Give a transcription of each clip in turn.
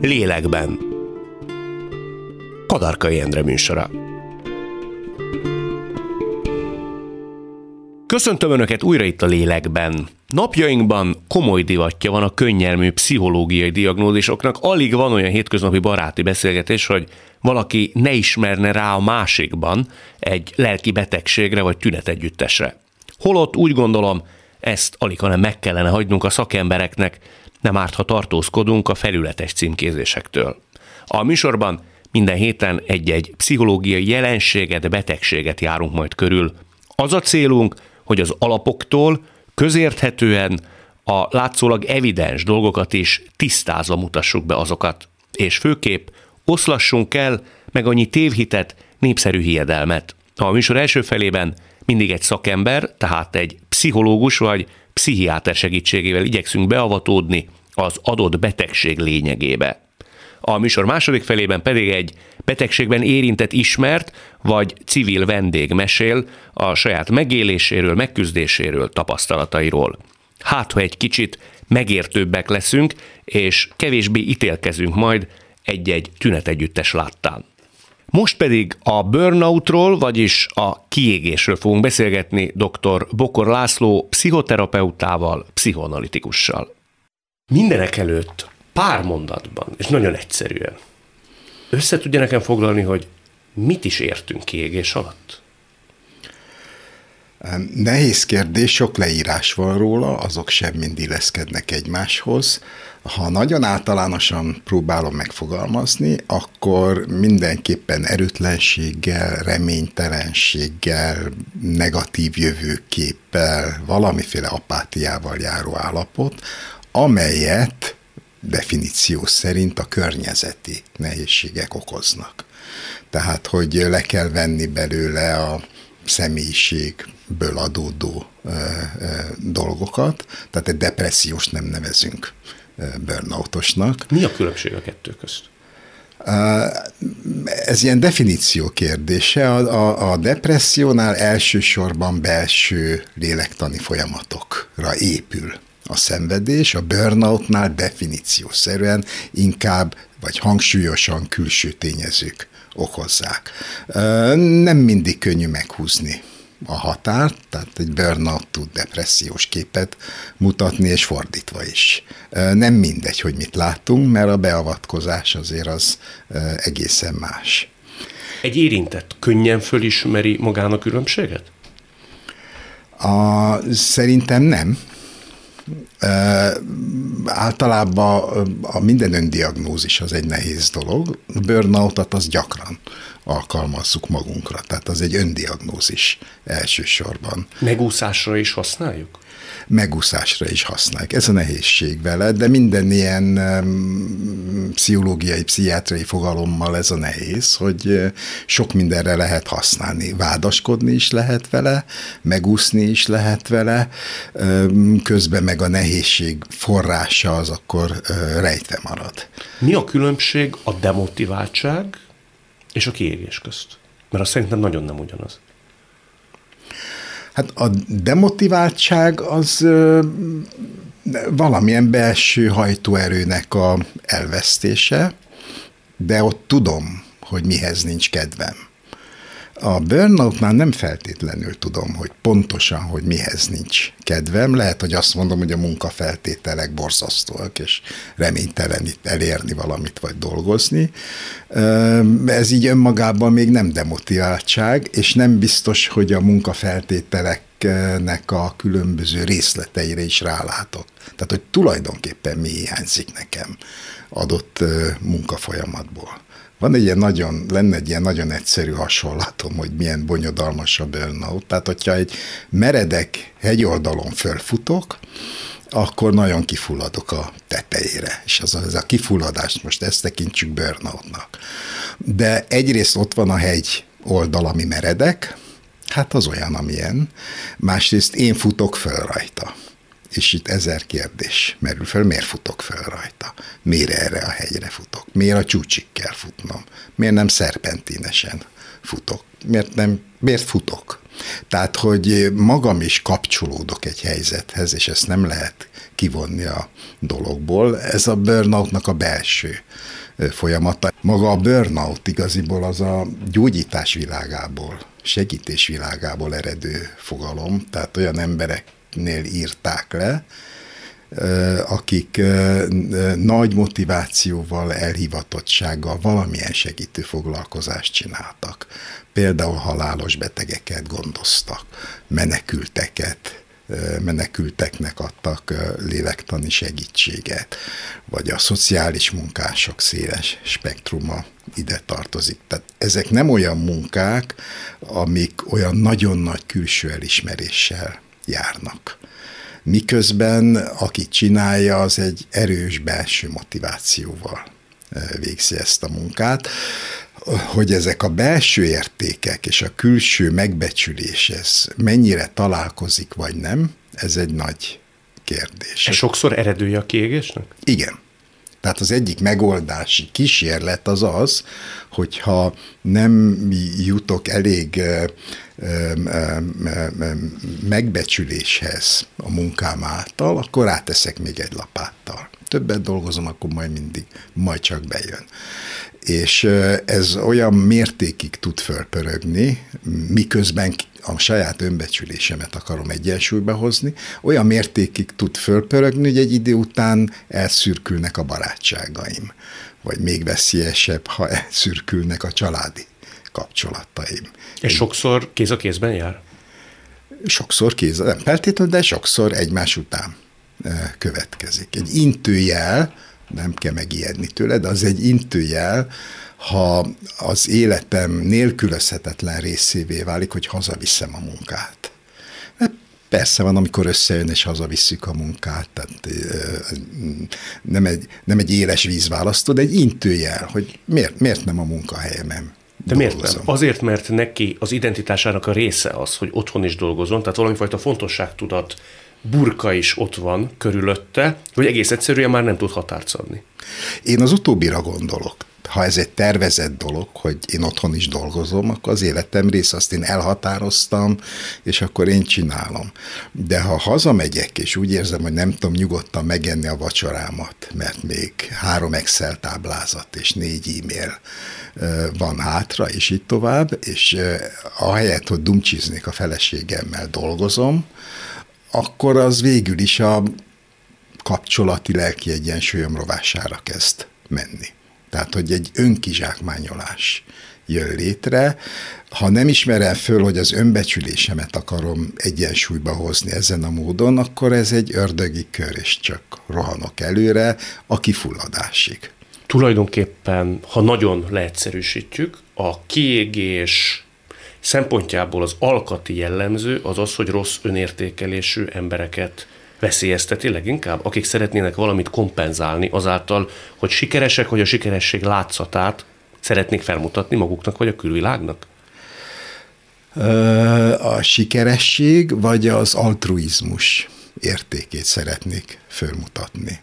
Lélekben. Kadarkai Endre műsora. Köszöntöm Önöket újra itt a lélekben. Napjainkban komoly divatja van a könnyelmű pszichológiai diagnózisoknak. Alig van olyan hétköznapi baráti beszélgetés, hogy valaki ne ismerne rá a másikban egy lelki betegségre vagy tünetegyüttesre. Holott úgy gondolom, ezt alig, hanem meg kellene hagynunk a szakembereknek, nem árt, ha tartózkodunk a felületes címkézésektől. A műsorban minden héten egy-egy pszichológiai jelenséget, betegséget járunk majd körül. Az a célunk, hogy az alapoktól közérthetően a látszólag evidens dolgokat is tisztázva mutassuk be azokat, és főképp oszlassunk el meg annyi tévhitet, népszerű hiedelmet. A műsor első felében mindig egy szakember, tehát egy pszichológus vagy pszichiáter segítségével igyekszünk beavatódni az adott betegség lényegébe. A műsor második felében pedig egy betegségben érintett ismert vagy civil vendég mesél a saját megéléséről, megküzdéséről, tapasztalatairól. Hát, ha egy kicsit megértőbbek leszünk, és kevésbé ítélkezünk majd egy-egy tünetegyüttes láttán. Most pedig a burnoutról, vagyis a kiégésről fogunk beszélgetni dr. Bokor László pszichoterapeutával, pszichoanalitikussal. Mindenek előtt pár mondatban, és nagyon egyszerűen, össze tudja nekem foglalni, hogy mit is értünk kiégés alatt? Nehéz kérdés, sok leírás van róla, azok sem mind illeszkednek egymáshoz. Ha nagyon általánosan próbálom megfogalmazni, akkor mindenképpen erőtlenséggel, reménytelenséggel, negatív jövőképpel, valamiféle apátiával járó állapot, amelyet definíció szerint a környezeti nehézségek okoznak. Tehát, hogy le kell venni belőle a személyiségből adódó ö, ö, dolgokat, tehát egy depressziós nem nevezünk burnoutosnak. Mi a különbség a kettő közt? Ez ilyen definíció kérdése. A, a, a depressziónál elsősorban belső lélektani folyamatokra épül a szenvedés, a burnoutnál definíciószerűen inkább vagy hangsúlyosan külső tényezők okozzák. Nem mindig könnyű meghúzni a határt, tehát egy burnout tud depressziós képet mutatni, és fordítva is. Nem mindegy, hogy mit látunk, mert a beavatkozás azért az egészen más. Egy érintett könnyen fölismeri magának különbséget? A, szerintem nem. Uh, általában a minden öndiagnózis az egy nehéz dolog. A burnoutot az gyakran alkalmazzuk magunkra, tehát az egy öndiagnózis elsősorban. Megúszásra is használjuk? megúszásra is használják. Ez a nehézség vele, de minden ilyen um, pszichológiai, pszichiátriai fogalommal ez a nehéz, hogy sok mindenre lehet használni. Vádaskodni is lehet vele, megúszni is lehet vele, um, közben meg a nehézség forrása az akkor uh, rejtve marad. Mi a különbség a demotiváltság és a kiégés közt? Mert azt szerintem nagyon nem ugyanaz. Hát a demotiváltság az ö, valamilyen belső hajtóerőnek a elvesztése, de ott tudom, hogy mihez nincs kedvem. A burnoutnál nem feltétlenül tudom, hogy pontosan, hogy mihez nincs kedvem. Lehet, hogy azt mondom, hogy a munkafeltételek borzasztóak, és reménytelen itt elérni valamit, vagy dolgozni. Ez így önmagában még nem demotiváltság, és nem biztos, hogy a munkafeltételeknek a különböző részleteire is rálátok. Tehát, hogy tulajdonképpen mi hiányzik nekem adott munkafolyamatból. Van egy ilyen nagyon, lenne egy ilyen nagyon egyszerű hasonlatom, hogy milyen bonyodalmas a burnout. Tehát, hogyha egy meredek hegyoldalon fölfutok, akkor nagyon kifulladok a tetejére. És az, az a kifulladást most ezt tekintsük burnoutnak. De egyrészt ott van a hegy oldal, ami meredek, hát az olyan, amilyen. Másrészt én futok föl rajta. És itt ezer kérdés merül fel, miért futok fel rajta? Miért erre a hegyre futok? Miért a csúcsig kell futnom? Miért nem szerpentinesen futok? Miért, nem, miért futok? Tehát, hogy magam is kapcsolódok egy helyzethez, és ezt nem lehet kivonni a dologból. Ez a burnoutnak a belső folyamata. Maga a burnout igaziból az a gyógyítás világából, segítés világából eredő fogalom, tehát olyan embereknél írták le, akik nagy motivációval, elhivatottsággal valamilyen segítő foglalkozást csináltak. Például halálos betegeket gondoztak, menekülteket, menekülteknek adtak lélektani segítséget, vagy a szociális munkások széles spektruma ide tartozik. Tehát ezek nem olyan munkák, amik olyan nagyon nagy külső elismeréssel járnak. Miközben aki csinálja, az egy erős belső motivációval végzi ezt a munkát hogy ezek a belső értékek és a külső megbecsülés ez mennyire találkozik vagy nem, ez egy nagy kérdés. Ez sokszor eredője a kiégésnek? Igen. Tehát az egyik megoldási kísérlet az az, hogyha nem jutok elég megbecsüléshez a munkám által, akkor ráteszek még egy lapáttal. Többet dolgozom, akkor majd mindig, majd csak bejön és ez olyan mértékig tud fölpörögni, miközben a saját önbecsülésemet akarom egyensúlyba hozni, olyan mértékig tud fölpörögni, hogy egy idő után elszürkülnek a barátságaim, vagy még veszélyesebb, ha elszürkülnek a családi kapcsolataim. És sokszor kéz a kézben jár? Sokszor kéz, nem feltétlenül, de sokszor egymás után következik. Egy intőjel, nem kell megijedni tőle, de az egy intőjel, ha az életem nélkülözhetetlen részévé válik, hogy hazaviszem a munkát. Hát persze van, amikor összejön és hazavisszük a munkát, tehát nem egy, nem egy éles vízválasztó, de egy intőjel, hogy miért, miért nem a munkahelyemen de miért nem? Azért, mert neki az identitásának a része az, hogy otthon is dolgozon, tehát valamifajta fontosságtudat burka is ott van körülötte, hogy egész egyszerűen már nem tud határt szabni. Én az utóbbira gondolok. Ha ez egy tervezett dolog, hogy én otthon is dolgozom, akkor az életem része, azt én elhatároztam, és akkor én csinálom. De ha hazamegyek, és úgy érzem, hogy nem tudom nyugodtan megenni a vacsorámat, mert még három Excel táblázat és négy e-mail van hátra, és így tovább, és ahelyett, hogy dumcsiznék a feleségemmel dolgozom, akkor az végül is a kapcsolati lelki egyensúlyom rovására kezd menni. Tehát, hogy egy önkizsákmányolás jön létre. Ha nem ismerem föl, hogy az önbecsülésemet akarom egyensúlyba hozni ezen a módon, akkor ez egy ördögi kör, és csak rohanok előre a kifulladásig. Tulajdonképpen, ha nagyon leegyszerűsítjük, a kiégés szempontjából az alkati jellemző az az, hogy rossz önértékelésű embereket veszélyezteti leginkább, akik szeretnének valamit kompenzálni azáltal, hogy sikeresek, hogy a sikeresség látszatát szeretnék felmutatni maguknak vagy a külvilágnak? A sikeresség vagy az altruizmus értékét szeretnék felmutatni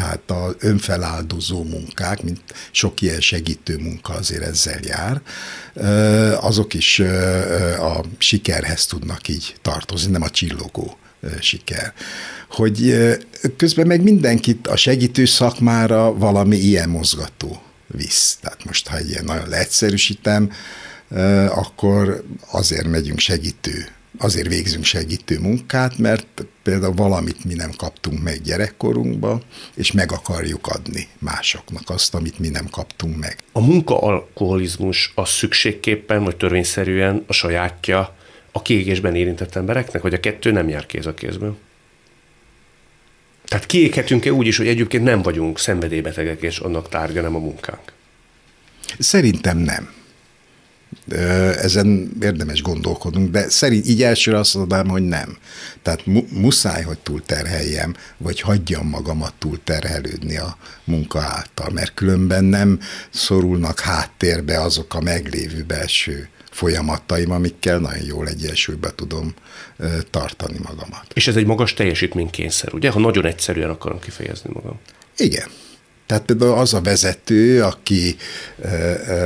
tehát az önfeláldozó munkák, mint sok ilyen segítő munka azért ezzel jár, azok is a sikerhez tudnak így tartozni, nem a csillogó siker. Hogy közben meg mindenkit a segítő szakmára valami ilyen mozgató visz. Tehát most, ha ilyen nagyon leegyszerűsítem, akkor azért megyünk segítő azért végzünk segítő munkát, mert például valamit mi nem kaptunk meg gyerekkorunkba, és meg akarjuk adni másoknak azt, amit mi nem kaptunk meg. A munkaalkoholizmus az szükségképpen, vagy törvényszerűen a sajátja a kiégésben érintett embereknek, vagy a kettő nem jár kéz a kézben? Tehát kiéghetünk-e úgy is, hogy egyébként nem vagyunk szenvedélybetegek, és annak tárgya nem a munkánk? Szerintem nem ezen érdemes gondolkodnunk, de szerint így elsőre azt mondanám, hogy nem. Tehát mu- muszáj, hogy túlterheljem, vagy hagyjam magamat túlterhelődni a munka által, mert különben nem szorulnak háttérbe azok a meglévő belső folyamataim, amikkel nagyon jól egyensúlyba tudom tartani magamat. És ez egy magas teljesítménykényszer, ugye? Ha nagyon egyszerűen akarom kifejezni magam. Igen. Tehát például az a vezető, aki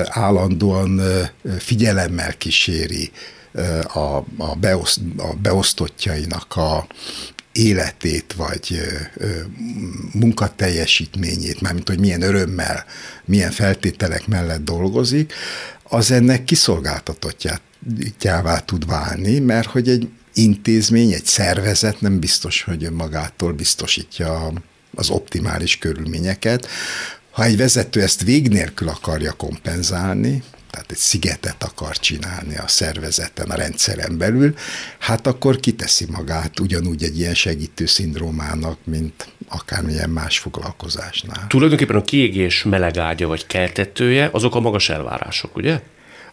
állandóan figyelemmel kíséri a, a, beoszt, a beosztottjainak a életét, vagy munkateljesítményét, mármint hogy milyen örömmel, milyen feltételek mellett dolgozik, az ennek kiszolgáltatottjává tud válni, mert hogy egy intézmény, egy szervezet nem biztos, hogy önmagától biztosítja az optimális körülményeket. Ha egy vezető ezt vég nélkül akarja kompenzálni, tehát egy szigetet akar csinálni a szervezeten, a rendszeren belül, hát akkor kiteszi magát ugyanúgy egy ilyen segítő szindrómának, mint akármilyen más foglalkozásnál. Tulajdonképpen a kiégés melegágya vagy keltetője, azok a magas elvárások, ugye?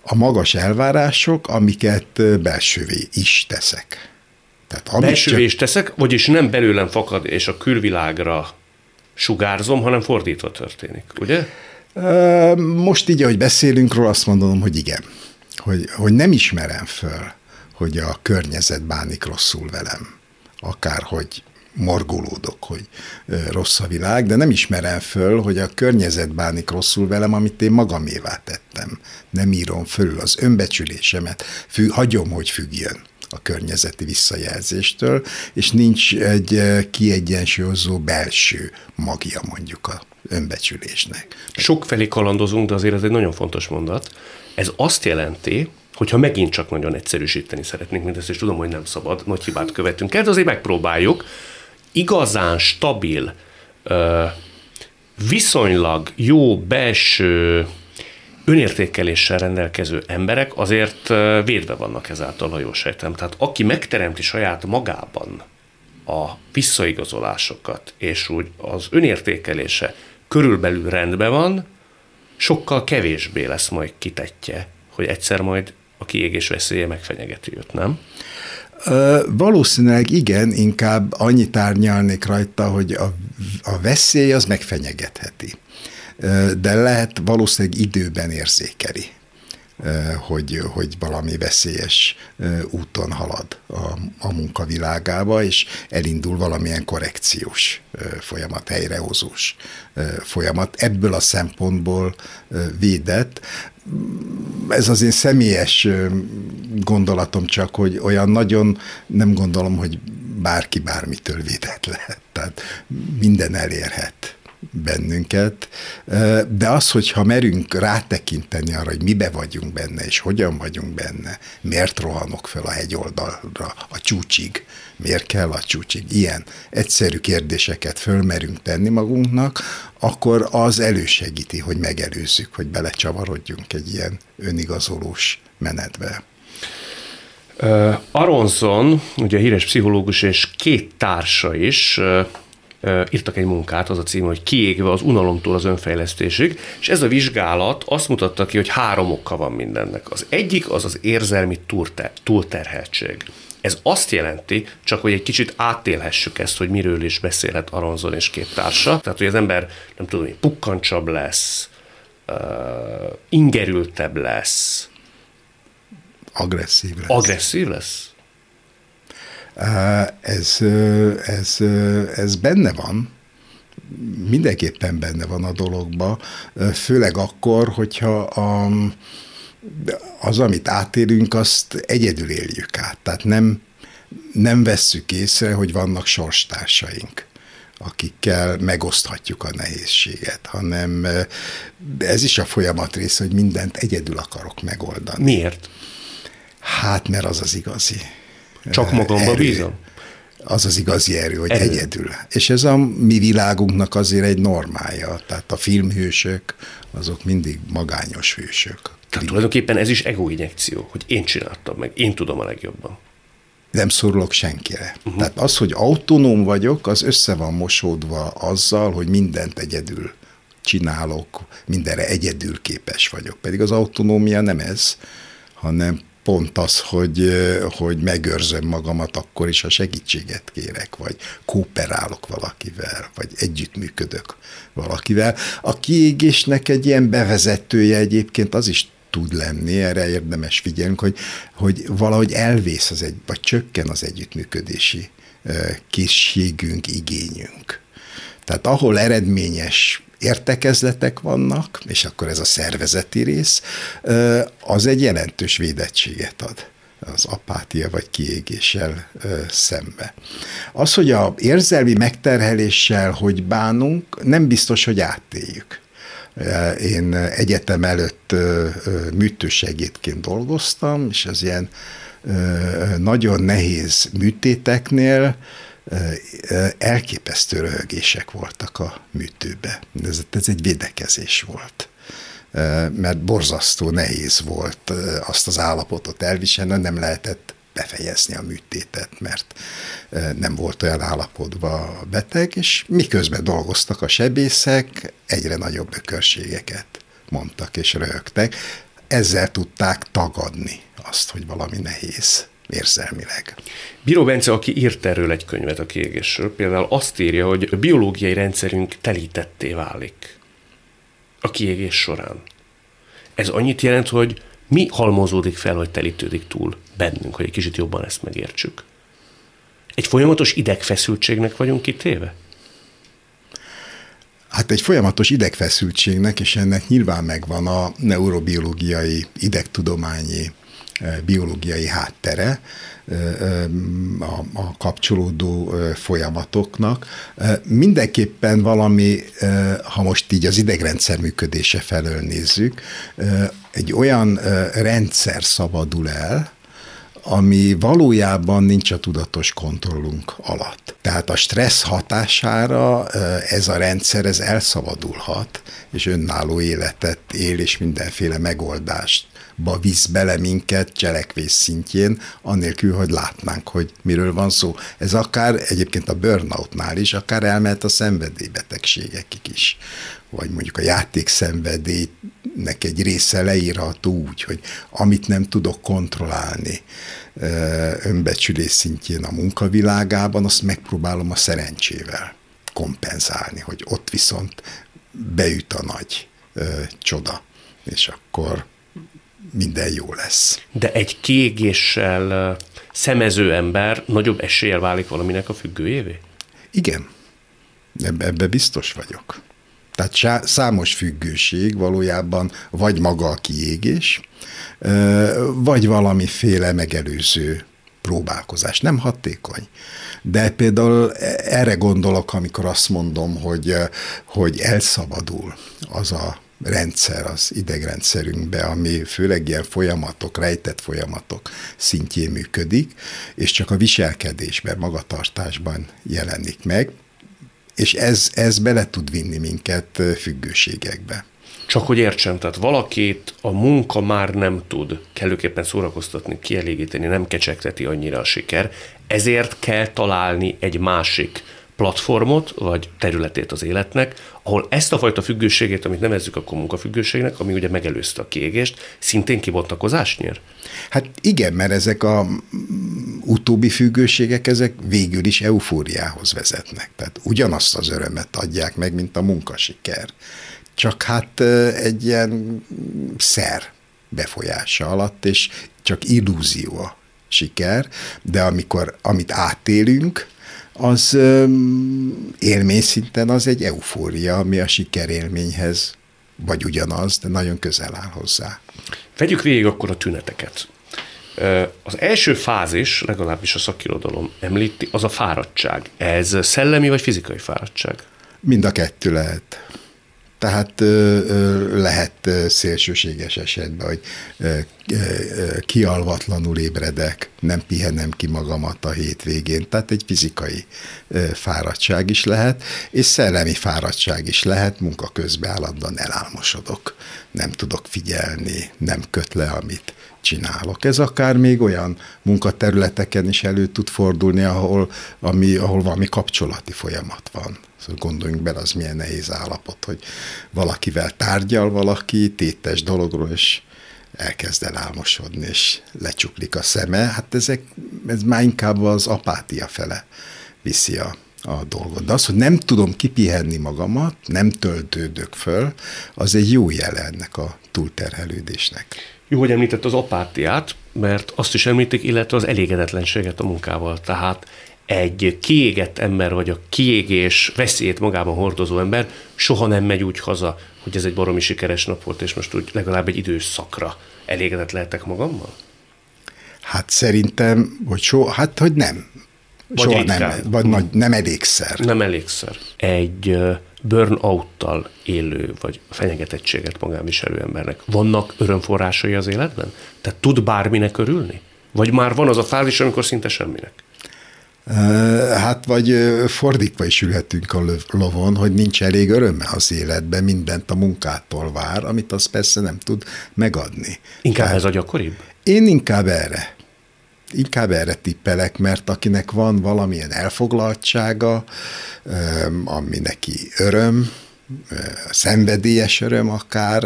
A magas elvárások, amiket belsővé is teszek. Tehát belsővé csak... teszek, vagyis nem belőlem fakad és a külvilágra sugárzom, hanem fordítva történik, ugye? Most így, ahogy beszélünk róla, azt mondom, hogy igen. Hogy, hogy nem ismerem föl, hogy a környezet bánik rosszul velem. Akárhogy morgolódok, hogy rossz a világ, de nem ismerem föl, hogy a környezet bánik rosszul velem, amit én magamévá tettem. Nem írom fölül az önbecsülésemet, fü, hagyom, hogy függjön a környezeti visszajelzéstől, és nincs egy kiegyensúlyozó belső magja mondjuk a önbecsülésnek. Sok felé kalandozunk, de azért ez egy nagyon fontos mondat. Ez azt jelenti, hogyha megint csak nagyon egyszerűsíteni szeretnénk mindezt, és tudom, hogy nem szabad, nagy hibát követünk el, de azért megpróbáljuk. Igazán stabil, viszonylag jó belső önértékeléssel rendelkező emberek azért védve vannak ezáltal, ha jól sejtem. Tehát aki megteremti saját magában a visszaigazolásokat, és úgy az önértékelése körülbelül rendben van, sokkal kevésbé lesz majd kitetje, hogy egyszer majd a kiégés veszélye megfenyegeti őt, nem? Valószínűleg igen, inkább annyit árnyalnék rajta, hogy a, a veszély az megfenyegetheti. De lehet valószínűleg időben érzékeli hogy, hogy valami veszélyes úton halad a, a munkavilágába, és elindul valamilyen korrekciós folyamat, helyrehozós folyamat. Ebből a szempontból védett. Ez az én személyes gondolatom csak, hogy olyan nagyon nem gondolom, hogy bárki bármitől védett lehet. Tehát minden elérhet bennünket, de az, hogyha merünk rátekinteni arra, hogy mibe vagyunk benne, és hogyan vagyunk benne, miért rohanok fel a hegyoldalra, a csúcsig, miért kell a csúcsig, ilyen egyszerű kérdéseket fölmerünk tenni magunknak, akkor az elősegíti, hogy megelőzzük, hogy belecsavarodjunk egy ilyen önigazolós menetbe. Aronson, ugye híres pszichológus és két társa is írtak egy munkát, az a cím, hogy Kiégve az unalomtól az önfejlesztésig, és ez a vizsgálat azt mutatta ki, hogy három oka van mindennek. Az egyik az az érzelmi túlterheltség. Ez azt jelenti, csak hogy egy kicsit átélhessük ezt, hogy miről is beszélhet Aronzon és két társa. Tehát, hogy az ember, nem tudom, hogy pukkancsabb lesz, uh, ingerültebb lesz. Agresszív lesz. Agresszív lesz? Ez, ez, ez benne van, mindenképpen benne van a dologba, főleg akkor, hogyha a, az, amit átélünk, azt egyedül éljük át. Tehát nem, nem vesszük észre, hogy vannak sorstársaink akikkel megoszthatjuk a nehézséget, hanem ez is a folyamat része, hogy mindent egyedül akarok megoldani. Miért? Hát, mert az az igazi. Csak magamba erő. bízom? Az az igazi erő, hogy erő. egyedül. És ez a mi világunknak azért egy normája. Tehát a filmhősök, azok mindig magányos hősök. Tehát tulajdonképpen ez is egoinjekció, hogy én csináltam meg, én tudom a legjobban. Nem szorulok senkire. Uh-huh. Tehát az, hogy autonóm vagyok, az össze van mosódva azzal, hogy mindent egyedül csinálok, mindenre egyedül képes vagyok. Pedig az autonómia nem ez, hanem pont az, hogy, hogy megőrzöm magamat akkor is, ha segítséget kérek, vagy kooperálok valakivel, vagy együttműködök valakivel. A kiégésnek egy ilyen bevezetője egyébként az is tud lenni, erre érdemes figyelnünk, hogy, hogy valahogy elvész az egy, vagy csökken az együttműködési készségünk, igényünk. Tehát ahol eredményes értekezletek vannak, és akkor ez a szervezeti rész, az egy jelentős védettséget ad az apátia vagy kiégéssel szembe. Az, hogy a érzelmi megterheléssel hogy bánunk, nem biztos, hogy átéljük. Én egyetem előtt műtősegédként dolgoztam, és az ilyen nagyon nehéz műtéteknél elképesztő röhögések voltak a műtőbe. Ez, ez egy védekezés volt mert borzasztó nehéz volt azt az állapotot elviselni, nem lehetett befejezni a műtétet, mert nem volt olyan állapotban a beteg, és miközben dolgoztak a sebészek, egyre nagyobb ökörségeket mondtak és röhögtek. Ezzel tudták tagadni azt, hogy valami nehéz érzelmileg. Bíró Bence, aki írt erről egy könyvet a kiégésről, például azt írja, hogy a biológiai rendszerünk telítetté válik a kiégés során. Ez annyit jelent, hogy mi halmozódik fel, hogy telítődik túl bennünk, hogy egy kicsit jobban ezt megértsük. Egy folyamatos idegfeszültségnek vagyunk kitéve? Hát egy folyamatos idegfeszültségnek, és ennek nyilván megvan a neurobiológiai, idegtudományi, biológiai háttere, a, kapcsolódó folyamatoknak. Mindenképpen valami, ha most így az idegrendszer működése felől nézzük, egy olyan rendszer szabadul el, ami valójában nincs a tudatos kontrollunk alatt. Tehát a stressz hatására ez a rendszer ez elszabadulhat, és önálló életet él, és mindenféle megoldást ba visz bele minket cselekvés szintjén, annélkül, hogy látnánk, hogy miről van szó. Ez akár egyébként a burnoutnál is, akár elmehet a szenvedélybetegségekig is vagy mondjuk a játékszenvedélynek egy része leírható úgy, hogy amit nem tudok kontrollálni önbecsülés szintjén a munkavilágában, azt megpróbálom a szerencsével kompenzálni, hogy ott viszont beüt a nagy ö, csoda, és akkor minden jó lesz. De egy kiégéssel szemező ember nagyobb eséllyel válik valaminek a függőjévé? Igen, ebbe, ebbe biztos vagyok. Tehát számos függőség valójában vagy maga a kiégés, vagy valamiféle megelőző próbálkozás. Nem hatékony. De például erre gondolok, amikor azt mondom, hogy, hogy elszabadul az a rendszer az idegrendszerünkbe, ami főleg ilyen folyamatok, rejtett folyamatok szintjén működik, és csak a viselkedésben, magatartásban jelenik meg, és ez, ez bele tud vinni minket függőségekbe. Csak hogy értsem, tehát valakit a munka már nem tud kellőképpen szórakoztatni, kielégíteni, nem kecsegteti annyira a siker, ezért kell találni egy másik platformot, vagy területét az életnek, ahol ezt a fajta függőségét, amit nevezzük akkor munkafüggőségnek, ami ugye megelőzte a kiégést, szintén kibontakozást nyer? Hát igen, mert ezek a utóbbi függőségek, ezek végül is eufóriához vezetnek. Tehát ugyanazt az örömet adják meg, mint a munkasiker. Csak hát egy ilyen szer befolyása alatt, és csak illúzió a siker, de amikor, amit átélünk, az élmény szinten az egy eufória, ami a sikerélményhez vagy ugyanaz, de nagyon közel áll hozzá. Vegyük végig akkor a tüneteket. Az első fázis, legalábbis a szakirodalom említi, az a fáradtság. Ez szellemi vagy fizikai fáradtság? Mind a kettő lehet. Tehát lehet szélsőséges esetben, hogy kialvatlanul ébredek, nem pihenem ki magamat a hétvégén. Tehát egy fizikai fáradtság is lehet, és szellemi fáradtság is lehet, munka közben állandóan elálmosodok, nem tudok figyelni, nem köt le, amit csinálok. Ez akár még olyan munkaterületeken is elő tud fordulni, ahol, ami, ahol valami kapcsolati folyamat van. Szóval gondoljunk bele, az milyen nehéz állapot, hogy valakivel tárgyal valaki tétes dologról, és elkezd el álmosodni, és lecsuklik a szeme. Hát ezek, ez már inkább az apátia fele viszi a, a dolgot. De az, hogy nem tudom kipihenni magamat, nem töltődök föl, az egy jó jele ennek a túlterhelődésnek. Jó, hogy említett az apátiát, mert azt is említik, illetve az elégedetlenséget a munkával. Tehát egy kiégett ember, vagy a kiégés veszélyét magában hordozó ember soha nem megy úgy haza, hogy ez egy baromi sikeres nap volt, és most úgy legalább egy időszakra elégedett lehetek magammal? Hát szerintem, hogy soha, hát hogy nem. Vagy soha ritkán. nem, vagy nagy, nem elégszer. Nem elégszer. Egy burnout-tal élő, vagy fenyegetettséget magánviselő embernek vannak örömforrásai az életben? Tehát tud bárminek örülni? Vagy már van az a fázis, amikor szinte semminek? Hát vagy fordítva is ülhetünk a lovon, hogy nincs elég öröme az életben, mindent a munkától vár, amit az persze nem tud megadni. Inkább ez a gyakoribb? Én inkább erre. Inkább erre tippelek, mert akinek van valamilyen elfoglaltsága, ami neki öröm, szenvedélyes öröm akár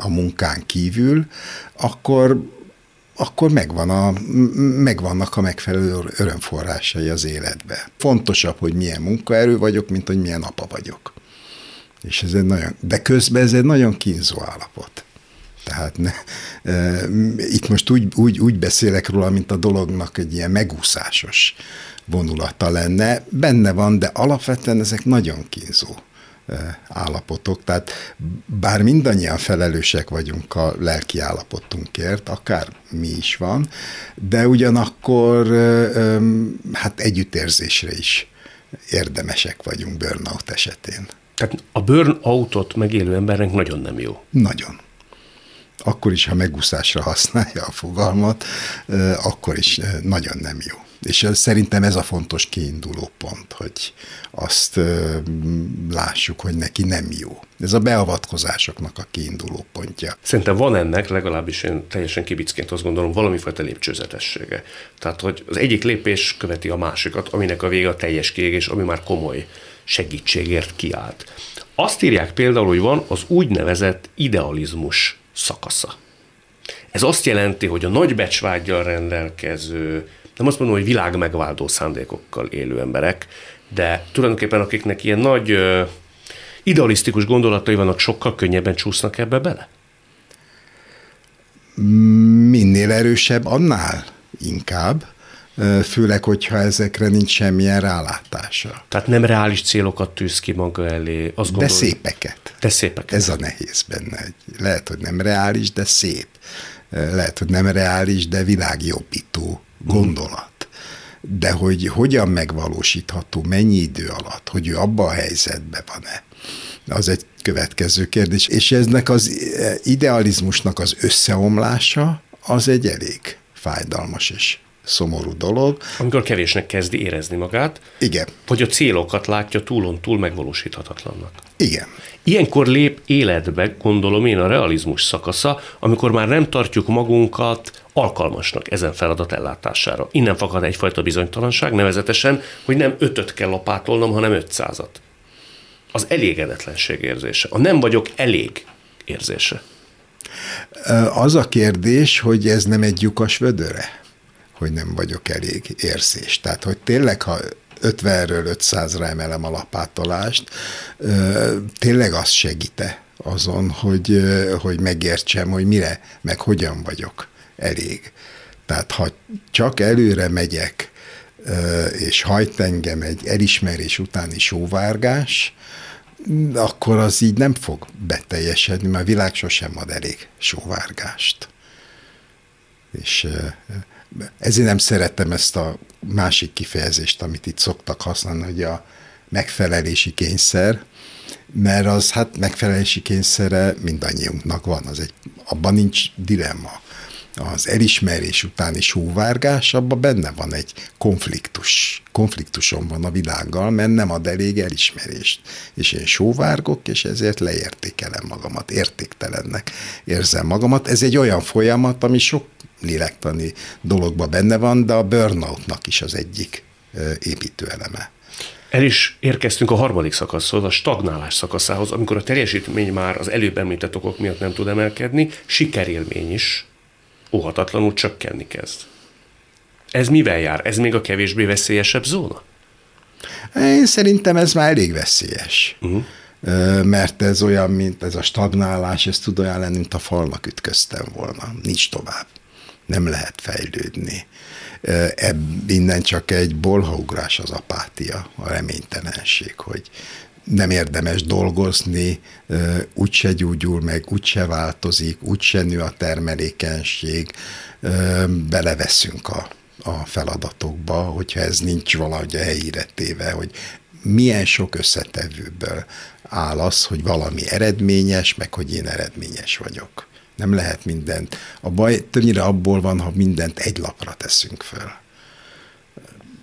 a munkán kívül, akkor akkor megvan a, megvannak a megfelelő örömforrásai az életbe. Fontosabb, hogy milyen munkaerő vagyok, mint hogy milyen apa vagyok. És ez egy nagyon, de közben ez egy nagyon kínzó állapot. Tehát ne, e, itt most úgy, úgy, úgy beszélek róla, mint a dolognak egy ilyen megúszásos vonulata lenne. Benne van, de alapvetően ezek nagyon kínzó állapotok. Tehát bár mindannyian felelősek vagyunk a lelki állapotunkért, akár mi is van, de ugyanakkor hát együttérzésre is érdemesek vagyunk burnout esetén. Tehát a burnoutot megélő embernek nagyon nem jó. Nagyon. Akkor is, ha megúszásra használja a fogalmat, akkor is nagyon nem jó. És szerintem ez a fontos kiinduló pont, hogy azt lássuk, hogy neki nem jó. Ez a beavatkozásoknak a kiinduló pontja. Szerintem van ennek, legalábbis én teljesen kibicként azt gondolom, valamifajta lépcsőzetessége. Tehát, hogy az egyik lépés követi a másikat, aminek a vége a teljes kiégés, ami már komoly segítségért kiállt. Azt írják például, hogy van az úgynevezett idealizmus szakasza. Ez azt jelenti, hogy a nagy becsvágyjal rendelkező, nem azt mondom, hogy világ megváltó szándékokkal élő emberek, de tulajdonképpen akiknek ilyen nagy ö, idealisztikus gondolatai vannak, sokkal könnyebben csúsznak ebbe bele? Minél erősebb, annál inkább, főleg, hogyha ezekre nincs semmilyen rálátása. Tehát nem reális célokat tűz ki maga elé. Azt De gondolom, szépeket. De szépek. Ez a nehéz benne. Lehet, hogy nem reális, de szép. Lehet, hogy nem reális, de világjobbító gondolat. De hogy hogyan megvalósítható, mennyi idő alatt, hogy ő abban a helyzetben van-e, az egy következő kérdés. És eznek az idealizmusnak az összeomlása, az egy elég fájdalmas és szomorú dolog. Amikor kevésnek kezdi érezni magát, Igen, vagy a célokat látja túlon túl megvalósíthatatlannak. igen. Ilyenkor lép életbe, gondolom én, a realizmus szakasza, amikor már nem tartjuk magunkat alkalmasnak ezen feladat ellátására. Innen fakad egyfajta bizonytalanság, nevezetesen, hogy nem ötöt kell lapátolnom, hanem ötszázat. Az elégedetlenség érzése, a nem vagyok elég érzése. Az a kérdés, hogy ez nem egy lyukas vödöre, hogy nem vagyok elég érzés. Tehát, hogy tényleg, ha 50-ről 500-ra emelem a lapátolást, tényleg az segíte azon, hogy, hogy megértsem, hogy mire, meg hogyan vagyok elég. Tehát, ha csak előre megyek, és hajt engem egy elismerés utáni sóvárgás, akkor az így nem fog beteljesedni, mert a világ sosem ad elég sóvárgást. És ezért nem szeretem ezt a másik kifejezést, amit itt szoktak használni, hogy a megfelelési kényszer, mert az hát megfelelési kényszere mindannyiunknak van, az egy, abban nincs dilemma. Az elismerés utáni sóvárgás, abban benne van egy konfliktus. Konfliktusom van a világgal, mert nem ad elég elismerést. És én sóvárgok, és ezért leértékelem magamat, értéktelennek érzem magamat. Ez egy olyan folyamat, ami sok lélektani dologban benne van, de a burnoutnak is az egyik építőeleme. El is érkeztünk a harmadik szakaszhoz, a stagnálás szakaszához, amikor a teljesítmény már az előbb említett okok miatt nem tud emelkedni, sikerélmény is óhatatlanul csökkenni kezd. Ez mivel jár? Ez még a kevésbé veszélyesebb zóna? Én szerintem ez már elég veszélyes. Uh-huh. Mert ez olyan, mint ez a stagnálás, ez tud olyan lenni, mint a falnak ütköztem volna. Nincs tovább. Nem lehet fejlődni. Ebb, innen csak egy bolhaugrás az apátia, a reménytelenség, hogy nem érdemes dolgozni, úgyse gyógyul meg, úgyse változik, úgyse nő a termelékenység, beleveszünk a, a feladatokba, hogyha ez nincs valahogy a helyére téve, hogy milyen sok összetevőből áll az, hogy valami eredményes, meg hogy én eredményes vagyok. Nem lehet mindent. A baj többnyire abból van, ha mindent egy lapra teszünk föl.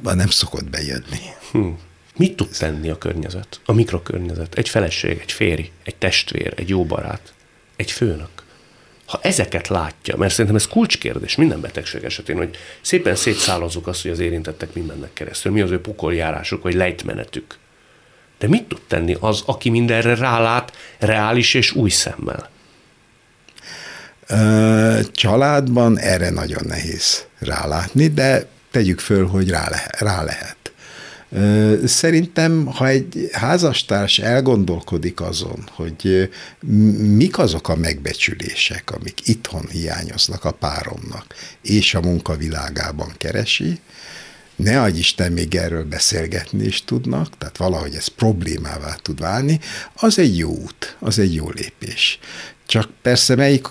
Nem szokott bejönni. Hm. Mit tud tenni a környezet, a mikrokörnyezet? Egy feleség, egy férj, egy testvér, egy jó barát, egy főnök. Ha ezeket látja, mert szerintem ez kulcskérdés minden betegség esetén, hogy szépen szétszállazzuk azt, hogy az érintettek mi mennek keresztül, mi az ő pokoljárásuk, vagy lejtmenetük. De mit tud tenni az, aki mindenre rálát reális és új szemmel? Családban erre nagyon nehéz rálátni, de tegyük föl, hogy rá lehet. Rá lehet. Szerintem, ha egy házastárs elgondolkodik azon, hogy mik azok a megbecsülések, amik itthon hiányoznak a páromnak, és a munkavilágában keresi, ne adj Isten, még erről beszélgetni is tudnak, tehát valahogy ez problémává tud válni, az egy jó út, az egy jó lépés. Csak persze melyik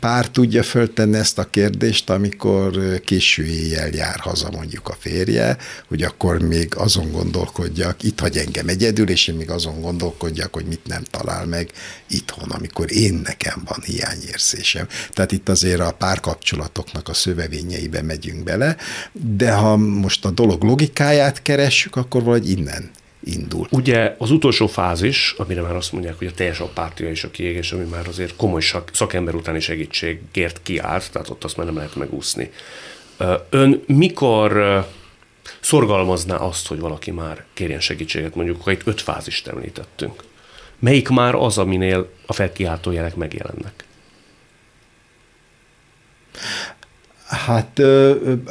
pár tudja föltenni ezt a kérdést, amikor késő éjjel jár haza mondjuk a férje, hogy akkor még azon gondolkodjak, itt hagy engem egyedül, és én még azon gondolkodjak, hogy mit nem talál meg itthon, amikor én nekem van hiányérzésem. Tehát itt azért a párkapcsolatoknak a szövevényeibe megyünk bele, de ha most a dolog logikáját keressük, akkor valahogy innen indul. Ugye az utolsó fázis, amire már azt mondják, hogy a teljes apátia és a kiégés, ami már azért komoly szakember utáni segítségért kiállt, tehát ott azt már nem lehet megúszni. Ön mikor szorgalmazná azt, hogy valaki már kérjen segítséget, mondjuk, ha itt öt fázist említettünk? Melyik már az, aminél a felkiáltó jelek megjelennek? Hát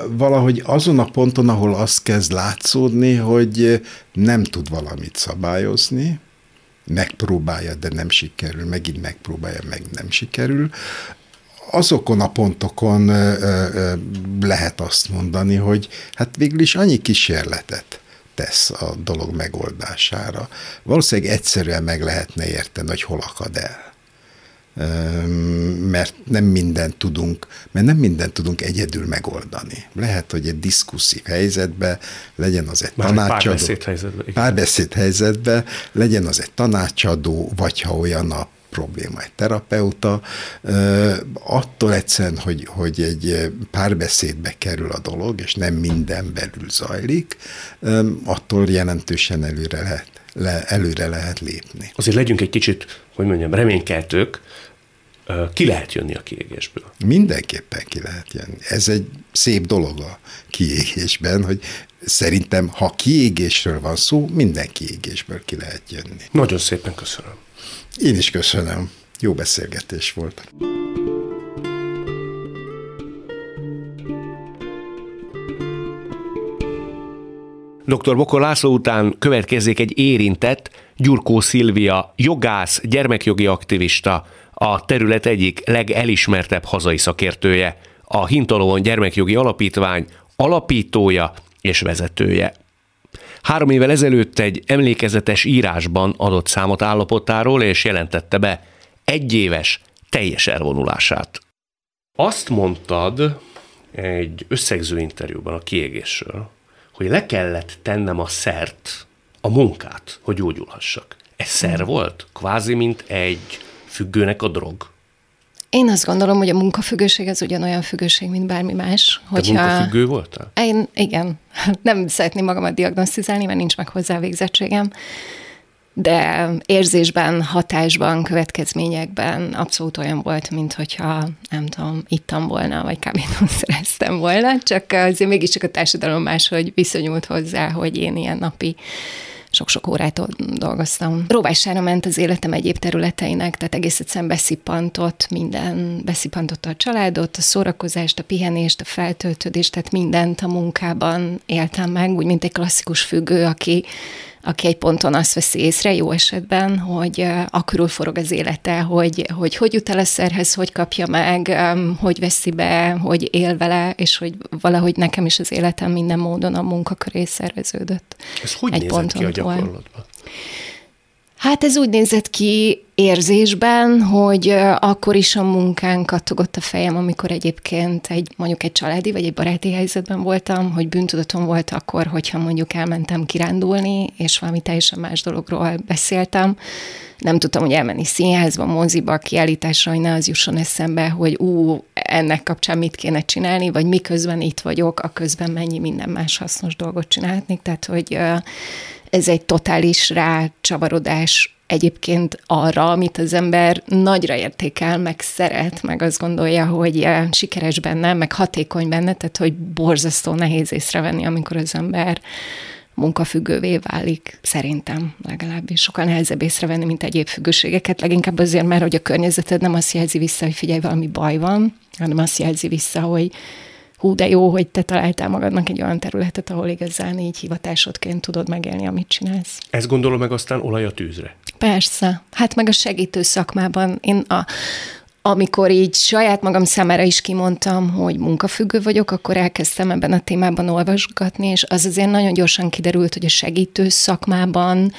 valahogy azon a ponton, ahol az kezd látszódni, hogy nem tud valamit szabályozni, megpróbálja, de nem sikerül, megint megpróbálja, meg nem sikerül, azokon a pontokon lehet azt mondani, hogy hát végül is annyi kísérletet tesz a dolog megoldására. Valószínűleg egyszerűen meg lehetne érteni, hogy hol akad el mert nem mindent tudunk, mert nem mindent tudunk egyedül megoldani. Lehet, hogy egy diszkusszív helyzetben legyen az egy Már tanácsadó. Párbeszéd helyzetben. Párbeszéd helyzetben legyen az egy tanácsadó, vagy ha olyan a probléma egy terapeuta, attól egyszerűen, hogy, hogy egy párbeszédbe kerül a dolog, és nem minden belül zajlik, attól jelentősen előre lehet, le, előre lehet lépni. Azért legyünk egy kicsit, hogy mondjam, reménykeltők, ki lehet jönni a kiégésből? Mindenképpen ki lehet jönni. Ez egy szép dolog a kiégésben, hogy szerintem, ha kiégésről van szó, minden kiégésből ki lehet jönni. Nagyon szépen köszönöm. Én is köszönöm. Jó beszélgetés volt. Dr. Bokor László után következik egy érintett, Gyurkó Szilvia, jogász, gyermekjogi aktivista, a terület egyik legelismertebb hazai szakértője, a Hintalóan Gyermekjogi Alapítvány alapítója és vezetője. Három évvel ezelőtt egy emlékezetes írásban adott számot állapotáról, és jelentette be egyéves teljes elvonulását. Azt mondtad egy összegző interjúban a kiégésről, hogy le kellett tennem a szert, a munkát, hogy gyógyulhassak. Ez szer volt? Kvázi, mint egy függőnek a drog? Én azt gondolom, hogy a munkafüggőség ez ugyanolyan függőség, mint bármi más. Te hogyha... munkafüggő voltál? Én, igen. Nem szeretném magamat diagnosztizálni, mert nincs meg hozzá végzettségem. De érzésben, hatásban, következményekben abszolút olyan volt, mint hogyha, nem tudom, ittam volna, vagy kábítószereztem volna, csak azért mégiscsak a társadalom máshogy viszonyult hozzá, hogy én ilyen napi sok-sok órát dolgoztam. Róvására ment az életem egyéb területeinek, tehát egész egyszerűen beszippantott minden, beszippantott a családot, a szórakozást, a pihenést, a feltöltődést, tehát mindent a munkában éltem meg, úgy, mint egy klasszikus függő, aki aki egy ponton azt veszi észre, jó esetben, hogy akkor forog az élete, hogy, hogy hogy jut el a szerhez, hogy kapja meg, hogy veszi be, hogy él vele, és hogy valahogy nekem is az életem minden módon a munkaköré szerveződött. Ez hogy egy nézett ki a gyakorlatban? Hát ez úgy nézett ki érzésben, hogy akkor is a munkán kattogott a fejem, amikor egyébként egy mondjuk egy családi vagy egy baráti helyzetben voltam, hogy bűntudatom volt akkor, hogyha mondjuk elmentem kirándulni, és valami teljesen más dologról beszéltem. Nem tudtam, hogy elmenni színházba, moziba, kiállításra, hogy ne az jusson eszembe, hogy ú, ennek kapcsán mit kéne csinálni, vagy miközben itt vagyok, a közben mennyi minden más hasznos dolgot csinálhatnék. Tehát, hogy ez egy totális rácsavarodás egyébként arra, amit az ember nagyra értékel, meg szeret, meg azt gondolja, hogy sikeres benne, meg hatékony benne, tehát hogy borzasztó nehéz észrevenni, amikor az ember munkafüggővé válik, szerintem legalábbis sokkal nehezebb észrevenni, mint egyéb függőségeket, leginkább azért, mert hogy a környezeted nem azt jelzi vissza, hogy figyelj, valami baj van, hanem azt jelzi vissza, hogy hú, de jó, hogy te találtál magadnak egy olyan területet, ahol igazán így hivatásodként tudod megélni, amit csinálsz. Ez gondolom meg aztán olaj a tűzre. Persze. Hát meg a segítő szakmában én a, amikor így saját magam számára is kimondtam, hogy munkafüggő vagyok, akkor elkezdtem ebben a témában olvasgatni, és az azért nagyon gyorsan kiderült, hogy a segítő szakmában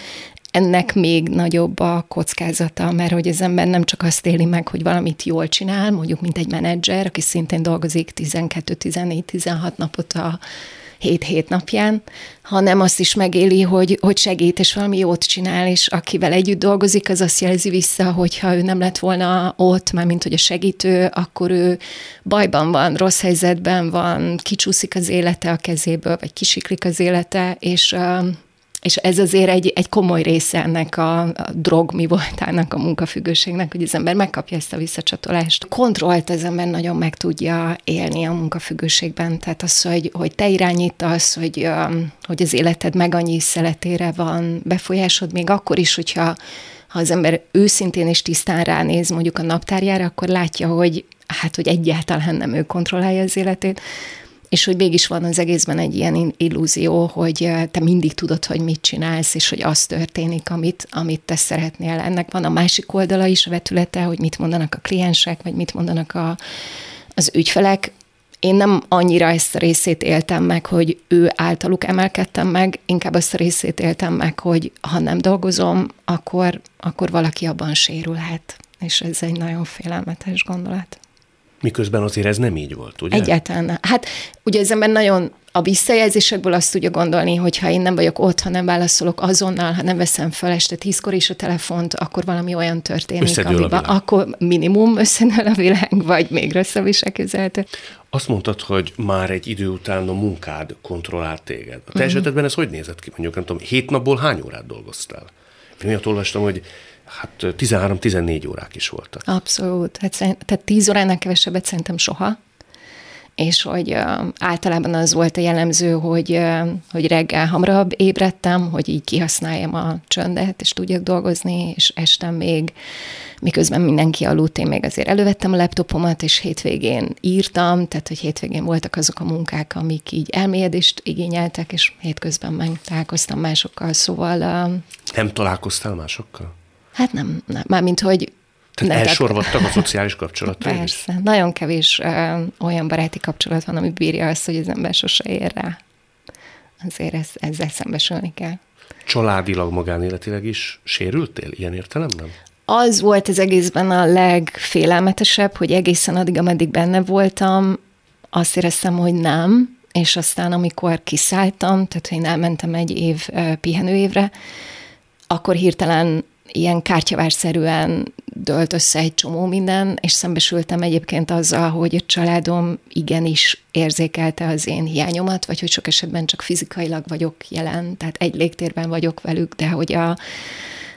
ennek még nagyobb a kockázata, mert hogy az ember nem csak azt éli meg, hogy valamit jól csinál, mondjuk mint egy menedzser, aki szintén dolgozik 12, 14, 16 napot a 7-7 napján, hanem azt is megéli, hogy, hogy segít, és valami jót csinál, és akivel együtt dolgozik, az azt jelzi vissza, hogyha ő nem lett volna ott, már mint hogy a segítő, akkor ő bajban van, rossz helyzetben van, kicsúszik az élete a kezéből, vagy kisiklik az élete, és és ez azért egy, egy komoly része ennek a, a drog mi voltának a munkafüggőségnek, hogy az ember megkapja ezt a visszacsatolást. Kontrollt az ember nagyon meg tudja élni a munkafüggőségben, tehát az, hogy, hogy te irányítasz, hogy, hogy az életed meg annyi szeletére van befolyásod, még akkor is, hogyha ha az ember őszintén és tisztán ránéz mondjuk a naptárjára, akkor látja, hogy hát, hogy egyáltalán nem ő kontrollálja az életét, és hogy mégis van az egészben egy ilyen illúzió, hogy te mindig tudod, hogy mit csinálsz, és hogy az történik, amit, amit te szeretnél. Ennek van a másik oldala is, a vetülete, hogy mit mondanak a kliensek, vagy mit mondanak a, az ügyfelek. Én nem annyira ezt a részét éltem meg, hogy ő általuk emelkedtem meg, inkább azt a részét éltem meg, hogy ha nem dolgozom, akkor, akkor valaki abban sérülhet. És ez egy nagyon félelmetes gondolat. Miközben azért ez nem így volt, ugye? Egyáltalán. Hát ugye az ember nagyon a visszajelzésekből azt tudja gondolni, hogy ha én nem vagyok ott, ha nem válaszolok azonnal, ha nem veszem fel este tízkor is a telefont, akkor valami olyan történik, amiben akkor minimum összenel a világ, vagy még rosszabb is elképzelhető. Azt mondtad, hogy már egy idő után a munkád kontrollált téged. A te uh-huh. esetedben ez hogy nézett ki? Mondjuk nem tudom, hét napból hány órát dolgoztál? Én olyat olvastam, hogy hát 13-14 órák is voltak. Abszolút. Hát, tehát 10 óránál kevesebbet szerintem soha és hogy uh, általában az volt a jellemző, hogy, uh, hogy reggel hamarabb ébredtem, hogy így kihasználjam a csöndet, és tudjak dolgozni, és estem még, miközben mindenki aludt, én még azért elővettem a laptopomat, és hétvégén írtam, tehát hogy hétvégén voltak azok a munkák, amik így elmélyedést igényeltek, és hétközben meg találkoztam másokkal, szóval... Uh, Nem találkoztál másokkal? Hát nem, nem. Mármint, hogy tehát nem, elsorvadtak a szociális kapcsolatok? Persze. Is? Nagyon kevés ö, olyan baráti kapcsolat van, ami bírja azt, hogy az ember sose ér rá. Azért ez, ezzel szembesülni kell. Családilag, magánéletileg is sérültél ilyen értelemben? Az volt az egészben a legfélelmetesebb, hogy egészen addig, ameddig benne voltam, azt éreztem, hogy nem, és aztán amikor kiszálltam, tehát én elmentem egy év pihenőévre, akkor hirtelen ilyen kártyavárszerűen dölt össze egy csomó minden, és szembesültem egyébként azzal, hogy a családom igenis érzékelte az én hiányomat, vagy hogy sok esetben csak fizikailag vagyok jelen, tehát egy légtérben vagyok velük, de hogy a,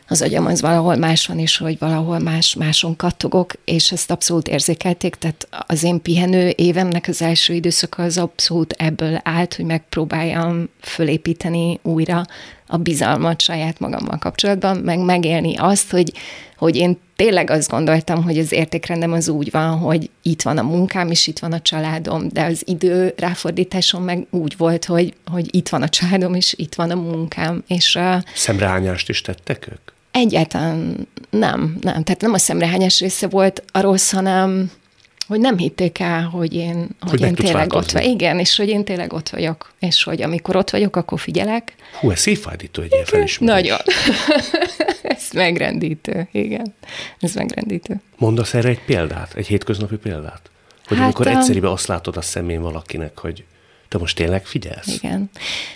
az agyam az valahol más van, és hogy valahol más, máson kattogok, és ezt abszolút érzékelték, tehát az én pihenő évemnek az első időszaka az abszolút ebből állt, hogy megpróbáljam fölépíteni újra a bizalmat saját magammal kapcsolatban, meg megélni azt, hogy, hogy én tényleg azt gondoltam, hogy az értékrendem az úgy van, hogy itt van a munkám, és itt van a családom, de az idő ráfordításom meg úgy volt, hogy, hogy itt van a családom, és itt van a munkám. És a... Szemrehányást is tettek ők? Egyáltalán nem, nem. Tehát nem a szemrehányás része volt a rossz, hanem hogy nem hitték el, hogy én, hogy, hogy én tényleg ott vagyok. Igen, és hogy én tényleg ott vagyok. És hogy amikor ott vagyok, akkor figyelek. Hú, ez szívfájdító egy ilyen felismerés. Nagyon. ez megrendítő, igen. Ez megrendítő. Mondasz erre egy példát, egy hétköznapi példát? Hogy hát amikor egyszerűen azt látod a szemén valakinek, hogy te most tényleg figyelsz? Igen.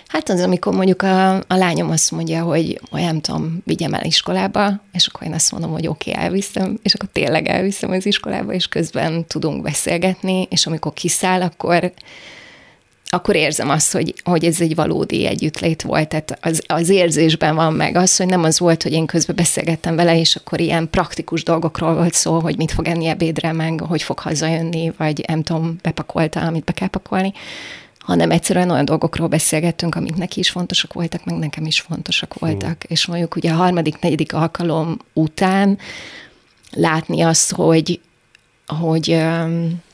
Hát az, amikor mondjuk a, a lányom azt mondja, hogy, nem tudom, vigyem el iskolába, és akkor én azt mondom, hogy oké, okay, elviszem, és akkor tényleg elviszem az iskolába, és közben tudunk beszélgetni, és amikor kiszáll, akkor akkor érzem azt, hogy, hogy ez egy valódi együttlét volt. Tehát az, az érzésben van meg az, hogy nem az volt, hogy én közben beszélgettem vele, és akkor ilyen praktikus dolgokról volt szó, hogy mit fog enni ebédre, meg hogy fog hazajönni, vagy nem tudom, bepakolta, amit be kell pakolni, hanem egyszerűen olyan dolgokról beszélgettünk, amik neki is fontosak voltak, meg nekem is fontosak voltak. Mm. És mondjuk ugye a harmadik, negyedik alkalom után látni azt, hogy, hogy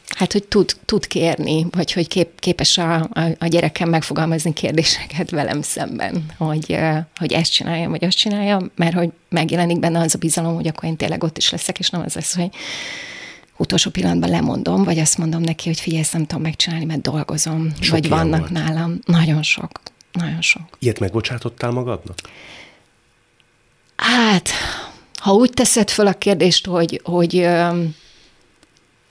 hát, hogy tud, tud kérni, vagy hogy kép, képes a, a, a gyerekem megfogalmazni kérdéseket velem szemben, hogy, hogy ezt csinálja, vagy azt csinálja, mert hogy megjelenik benne az a bizalom, hogy akkor én tényleg ott is leszek, és nem az lesz, hogy utolsó pillanatban lemondom, vagy azt mondom neki, hogy figyelj, ezt nem tudom megcsinálni, mert dolgozom, sok vagy vannak volt. nálam. Nagyon sok, nagyon sok. Ilyet megbocsátottál magadnak? Hát, ha úgy teszed fel a kérdést, hogy, hogy,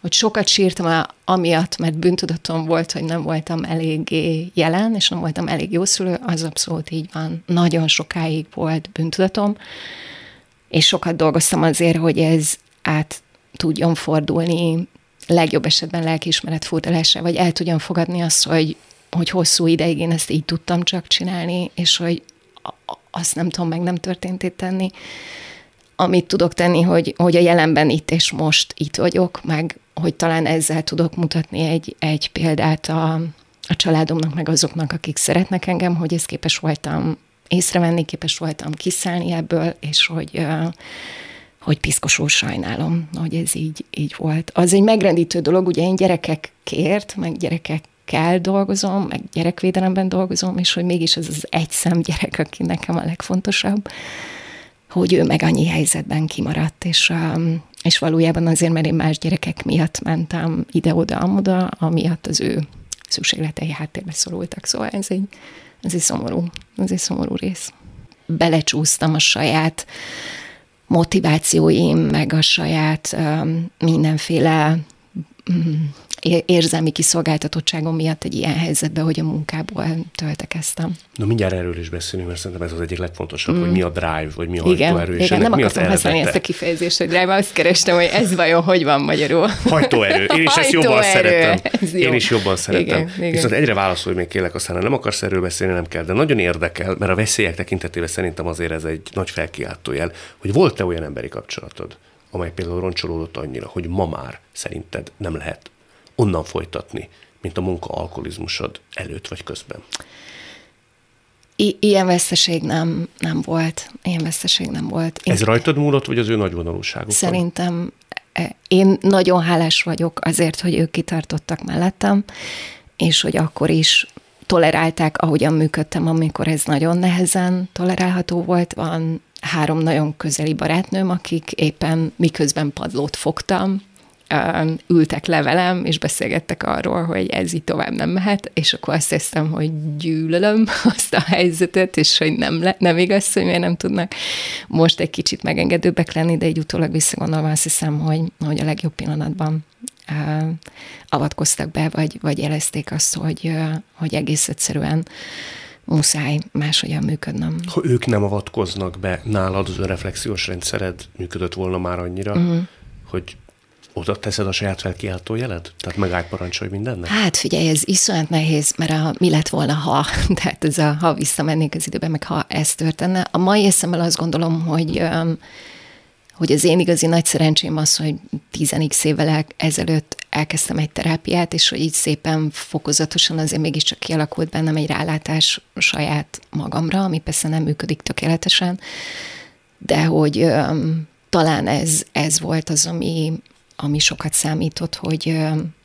hogy sokat sírtam amiatt, mert bűntudatom volt, hogy nem voltam eléggé jelen, és nem voltam elég jó szülő, az abszolút így van. Nagyon sokáig volt bűntudatom, és sokat dolgoztam azért, hogy ez át tudjon fordulni legjobb esetben lelkiismeret furdalásra, vagy el tudjam fogadni azt, hogy, hogy hosszú ideig én ezt így tudtam csak csinálni, és hogy azt nem tudom meg nem történt itt tenni. Amit tudok tenni, hogy, hogy a jelenben itt és most itt vagyok, meg hogy talán ezzel tudok mutatni egy, egy példát a, a családomnak, meg azoknak, akik szeretnek engem, hogy ezt képes voltam észrevenni, képes voltam kiszállni ebből, és hogy, hogy piszkosul sajnálom, hogy ez így, így volt. Az egy megrendítő dolog, ugye én gyerekekért, meg gyerekekkel dolgozom, meg gyerekvédelemben dolgozom, és hogy mégis ez az egy szem gyerek, aki nekem a legfontosabb, hogy ő meg annyi helyzetben kimaradt, és, um, és valójában azért, mert én más gyerekek miatt mentem ide-oda, amoda, amiatt az ő szükségletei háttérbe szorultak. Szóval ez egy, ez egy szomorú, ez egy szomorú rész. Belecsúsztam a saját motivációim, meg a saját mindenféle um, érzelmi kiszolgáltatottságom miatt egy ilyen helyzetbe, hogy a munkából töltekeztem. Na mindjárt erről is beszélünk, mert szerintem ez az egyik legfontosabb, mm. hogy mi a drive, vagy mi a igen, hajtóerő. Igen, nem mi akartam használni ezt a kifejezést, hogy drive, azt kerestem, hogy ez vajon hogy van magyarul. Hajtóerő. Én is ezt jobban szeretem. Ez jó. Én is jobban szeretem. Igen, igen. Viszont egyre válaszolj még kérlek, aztán nem akarsz erről beszélni, nem kell, de nagyon érdekel, mert a veszélyek tekintetében szerintem azért ez egy nagy felkiáltójel, hogy volt-e olyan emberi kapcsolatod, amely például roncsolódott annyira, hogy ma már szerinted nem lehet onnan folytatni, mint a munka alkoholizmusod előtt vagy közben? I- ilyen veszteség nem, nem volt. Ilyen veszteség nem volt. Én Ez rajtad múlott, vagy az ő nagyvonalúságuk? Szerintem e, én nagyon hálás vagyok azért, hogy ők kitartottak mellettem, és hogy akkor is tolerálták, ahogyan működtem, amikor ez nagyon nehezen tolerálható volt. Van három nagyon közeli barátnőm, akik éppen miközben padlót fogtam, ültek le velem, és beszélgettek arról, hogy ez így tovább nem mehet, és akkor azt hiszem, hogy gyűlölöm azt a helyzetet, és hogy nem, le, nem igaz, hogy miért nem tudnak most egy kicsit megengedőbbek lenni, de egy utólag visszagondolva azt hiszem, hogy, hogy a legjobb pillanatban uh, avatkoztak be, vagy, vagy jelezték azt, hogy, uh, hogy egész egyszerűen muszáj máshogyan működnöm. Ha ők nem avatkoznak be, nálad az önreflexiós rendszered működött volna már annyira, uh-huh. hogy oda teszed a saját felkiáltó jelet? Tehát megállj parancsolj mindennek? Hát figyelj, ez iszonyat nehéz, mert a, mi lett volna, ha, tehát ez a, ha visszamennék az időben, meg ha ez történne. A mai eszemmel azt gondolom, hogy hogy az én igazi nagy szerencsém az, hogy 10 évvel ezelőtt elkezdtem egy terápiát, és hogy így szépen fokozatosan azért mégiscsak kialakult bennem egy rálátás saját magamra, ami persze nem működik tökéletesen, de hogy talán ez, ez volt az, ami, ami sokat számított, hogy,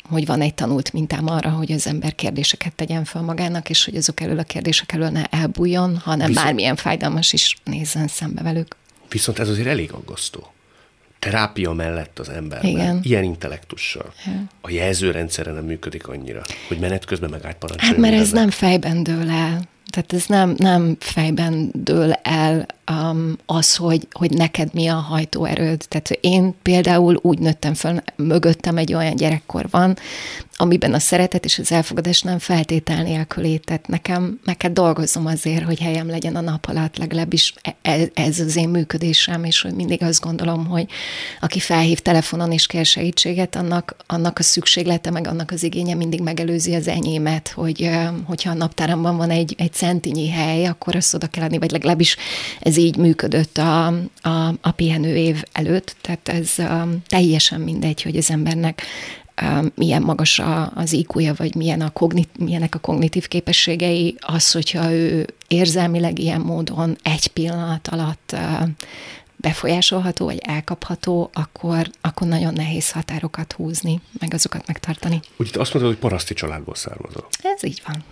hogy van egy tanult mintám arra, hogy az ember kérdéseket tegyen fel magának, és hogy azok elől a kérdések elől ne elbújjon, hanem Viszont... bármilyen fájdalmas is nézzen szembe velük. Viszont ez azért elég aggasztó. Terápia mellett az ember Igen. ilyen intellektussal. Ja. A jelzőrendszere nem működik annyira, hogy menet közben megállt parancsolni. Hát mert ez nem fejben dől el. Tehát ez nem, nem fejben dől el um, az, hogy, hogy neked mi a hajtóerőd. Tehát én például úgy nőttem fel, mögöttem egy olyan gyerekkor van, amiben a szeretet és az elfogadás nem feltétel nélkül Tehát nekem meg kell dolgozom azért, hogy helyem legyen a nap alatt, legalábbis e, e, ez az én működésem, és hogy mindig azt gondolom, hogy aki felhív telefonon és kér segítséget, annak, annak a szükséglete, meg annak az igénye mindig megelőzi az enyémet, hogy hogyha a naptáramban van egy, egy centinyi hely, akkor azt oda kell adni, vagy legalábbis ez így működött a, a, a pihenő év előtt, tehát ez um, teljesen mindegy, hogy az embernek milyen magas a, az iq vagy milyen a kognit, milyenek a kognitív képességei, az, hogyha ő érzelmileg ilyen módon egy pillanat alatt befolyásolható, vagy elkapható, akkor, akkor nagyon nehéz határokat húzni, meg azokat megtartani. Úgy itt azt mondod, hogy paraszti családból származol. Ez így van.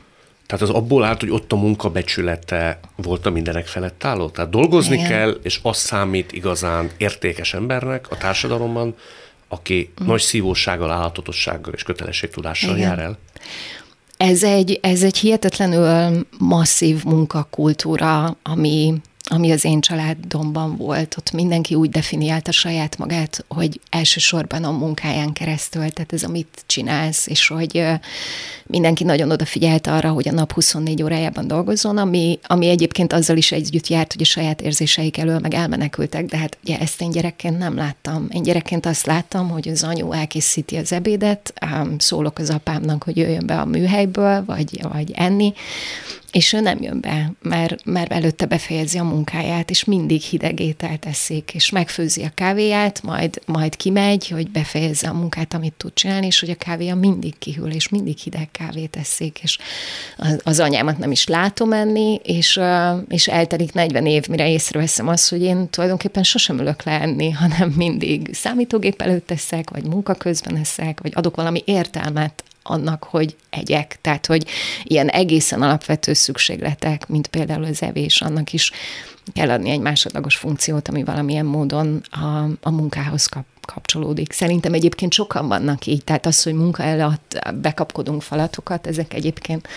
Tehát az abból állt, hogy ott a munka becsülete volt a mindenek felett álló? Tehát dolgozni Igen. kell, és az számít igazán értékes embernek a társadalomban, aki mm. nagy szívósággal, állatotossággal és kötelességtudással Igen. jár el? Ez egy, ez egy hihetetlenül masszív munkakultúra, ami ami az én családomban volt, ott mindenki úgy definiálta saját magát, hogy elsősorban a munkáján keresztül, tehát ez amit csinálsz, és hogy mindenki nagyon odafigyelt arra, hogy a nap 24 órájában dolgozzon, ami, ami egyébként azzal is együtt járt, hogy a saját érzéseik elől meg elmenekültek, de hát ugye ezt én gyerekként nem láttam. Én gyerekként azt láttam, hogy az anyu elkészíti az ebédet, szólok az apámnak, hogy jöjjön be a műhelyből, vagy, vagy enni, és ő nem jön be, mert, mert előtte befejezi a munkáját, és mindig hideg ételt és megfőzi a kávéját, majd, majd kimegy, hogy befejezze a munkát, amit tud csinálni, és hogy a kávéja mindig kihűl, és mindig hideg kávét teszik, és az, az anyámat nem is látom enni, és, és eltelik 40 év, mire észreveszem azt, hogy én tulajdonképpen sosem ülök le enni, hanem mindig számítógép előtt teszek, vagy munka közben eszek, vagy adok valami értelmet annak, hogy egyek. Tehát, hogy ilyen egészen alapvető szükségletek, mint például az evés, annak is kell adni egy másodlagos funkciót, ami valamilyen módon a, a munkához kap, kapcsolódik. Szerintem egyébként sokan vannak így, tehát az, hogy munka alatt bekapkodunk falatokat, ezek egyébként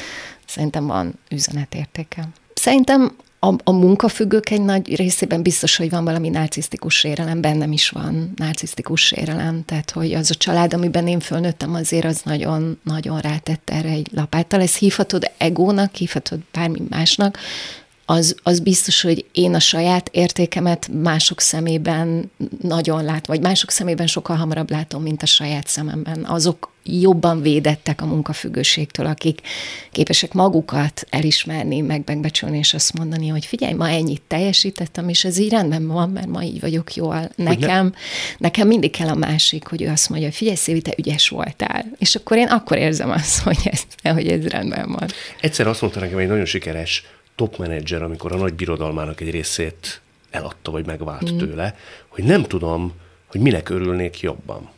szerintem van üzenetértéke. Szerintem a, a munkafüggők egy nagy részében biztos, hogy van valami narcisztikus sérelem, bennem is van narcisztikus sérelem, tehát hogy az a család, amiben én fölnőttem, azért az nagyon, nagyon rátett erre egy lapáttal. Ezt hívhatod egónak, hívhatod bármi másnak, az, az biztos, hogy én a saját értékemet mások szemében nagyon lát, vagy mások szemében sokkal hamarabb látom, mint a saját szememben. Azok jobban védettek a munkafüggőségtől, akik képesek magukat elismerni, meg megbecsülni, és azt mondani, hogy figyelj, ma ennyit teljesítettem, és ez így rendben van, mert ma így vagyok jól. Nekem, nekem mindig kell a másik, hogy ő azt mondja, hogy figyelj, Szévi, te ügyes voltál. És akkor én akkor érzem azt, hogy ez, hogy ez rendben van. Egyszer azt mondta nekem egy nagyon sikeres top menedzser, amikor a nagy birodalmának egy részét eladta, vagy megvált mm. tőle, hogy nem tudom, hogy minek örülnék jobban.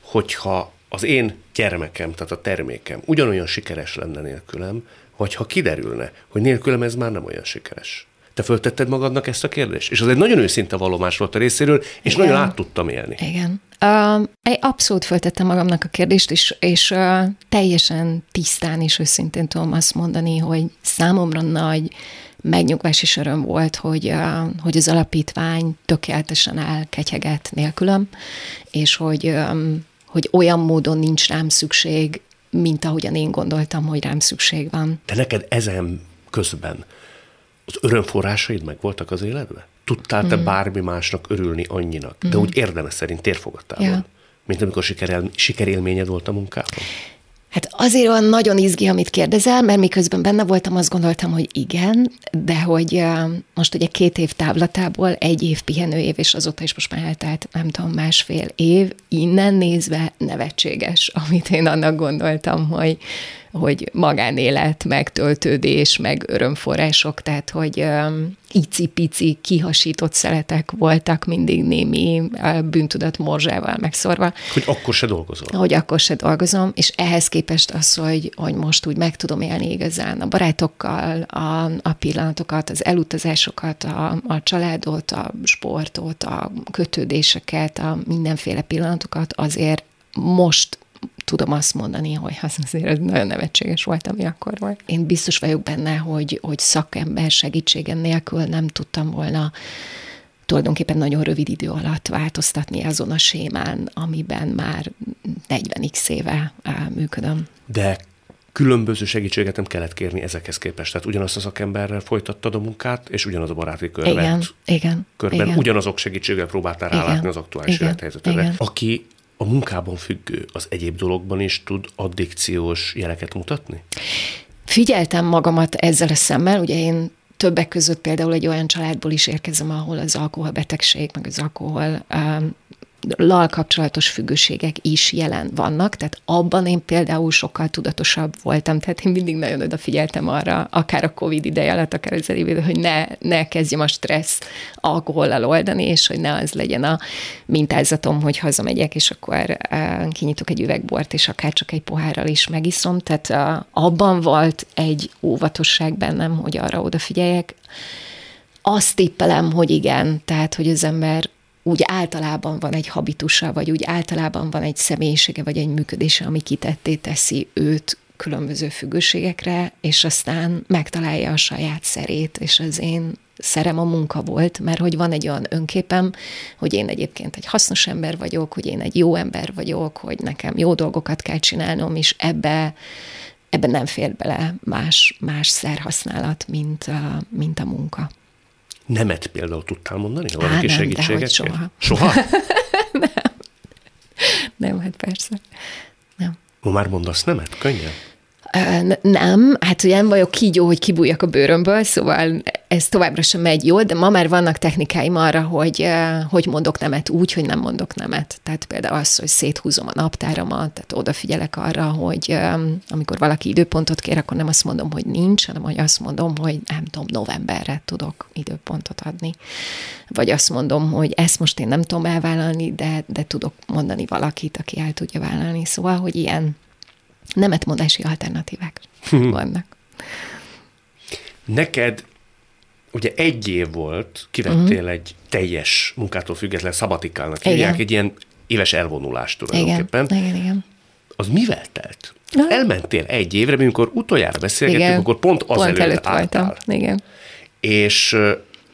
Hogyha az én gyermekem, tehát a termékem ugyanolyan sikeres lenne nélkülem, vagy ha kiderülne, hogy nélkülem ez már nem olyan sikeres. Te föltetted magadnak ezt a kérdést? És az egy nagyon őszinte valomás volt a részéről, és Igen. nagyon át tudtam élni. Igen. Uh, abszolút föltettem magamnak a kérdést, és, és uh, teljesen tisztán és őszintén tudom azt mondani, hogy számomra nagy megnyugvás és öröm volt, hogy, uh, hogy az alapítvány tökéletesen elkegyeget nélkülöm, és hogy, um, hogy olyan módon nincs rám szükség, mint ahogyan én gondoltam, hogy rám szükség van. De neked ezen közben az örömforrásaid meg voltak az életben? Tudtál te mm. bármi másnak örülni annyinak, mm. de úgy érdemes szerint térfogattál ja. mint amikor sikerel, sikerélményed volt a munkában? Hát azért olyan nagyon izgi, amit kérdezel, mert miközben benne voltam, azt gondoltam, hogy igen, de hogy most ugye két év távlatából egy év pihenő év, és azóta is most már eltelt, nem tudom, másfél év, innen nézve nevetséges, amit én annak gondoltam, hogy, hogy magánélet, meg töltődés, meg örömforrások, tehát hogy icipici, kihasított szeletek voltak mindig némi bűntudat morzsával megszorva. Hogy akkor se dolgozom. Hogy akkor se dolgozom, és ehhez képest az, hogy, hogy most úgy meg tudom élni igazán a barátokkal a, a pillanatokat, az elutazásokat, a, a családot, a sportot, a kötődéseket, a mindenféle pillanatokat, azért most tudom azt mondani, hogy az azért nagyon nevetséges volt, ami akkor volt. Én biztos vagyok benne, hogy, hogy szakember segítségen nélkül nem tudtam volna tulajdonképpen nagyon rövid idő alatt változtatni azon a sémán, amiben már 40x éve működöm. De különböző segítséget nem kellett kérni ezekhez képest. Tehát ugyanazt a szakemberrel folytattad a munkát, és ugyanaz a baráti körben. Igen, igen. Körben igen. ugyanazok segítséggel próbáltál igen, rálátni az aktuális élethelyzetre. Aki a munkában függő, az egyéb dologban is tud addikciós jeleket mutatni? Figyeltem magamat ezzel a szemmel, ugye én többek között például egy olyan családból is érkezem, ahol az alkoholbetegség, meg az alkohol um, lal kapcsolatos függőségek is jelen vannak, tehát abban én például sokkal tudatosabb voltam, tehát én mindig nagyon odafigyeltem arra, akár a Covid ideje alatt, akár az elévő, hogy ne, ne kezdjem a stressz alkohollal oldani, és hogy ne az legyen a mintázatom, hogy hazamegyek, és akkor uh, kinyitok egy üvegbort, és akár csak egy pohárral is megiszom, tehát uh, abban volt egy óvatosság bennem, hogy arra odafigyeljek, azt tippelem, hogy igen, tehát, hogy az ember úgy általában van egy habitusa, vagy úgy általában van egy személyisége, vagy egy működése, ami kitetté teszi őt különböző függőségekre, és aztán megtalálja a saját szerét, és az én szerem a munka volt, mert hogy van egy olyan önképem, hogy én egyébként egy hasznos ember vagyok, hogy én egy jó ember vagyok, hogy nekem jó dolgokat kell csinálnom, és ebbe, ebbe nem fér bele más, más szerhasználat, mint a, mint a munka. Nemet például tudtál mondani? Valaki nem, segítséget soha. Soha? nem. Nem, hát persze. Nem. Ma már mondasz nemet? Könnyen? Nem, hát ugye nem vagyok kígyó, hogy kibújjak a bőrömből, szóval ez továbbra sem megy jól, de ma már vannak technikáim arra, hogy hogy mondok nemet úgy, hogy nem mondok nemet. Tehát például az, hogy széthúzom a naptáramat, tehát odafigyelek arra, hogy amikor valaki időpontot kér, akkor nem azt mondom, hogy nincs, hanem hogy azt mondom, hogy nem tudom, novemberre tudok időpontot adni. Vagy azt mondom, hogy ezt most én nem tudom elvállalni, de, de tudok mondani valakit, aki el tudja vállalni. Szóval, hogy ilyen nemetmondási alternatívák vannak. Neked ugye egy év volt, kivettél uh-huh. egy teljes munkától független szabatikálnak hívják, egy ilyen éves elvonulást tulajdonképpen. Igen, igen, igen. Az mivel telt? Na. Elmentél egy évre, amikor utoljára beszélgettünk, igen. akkor pont az pont előtt álltál. Voltam. Igen. És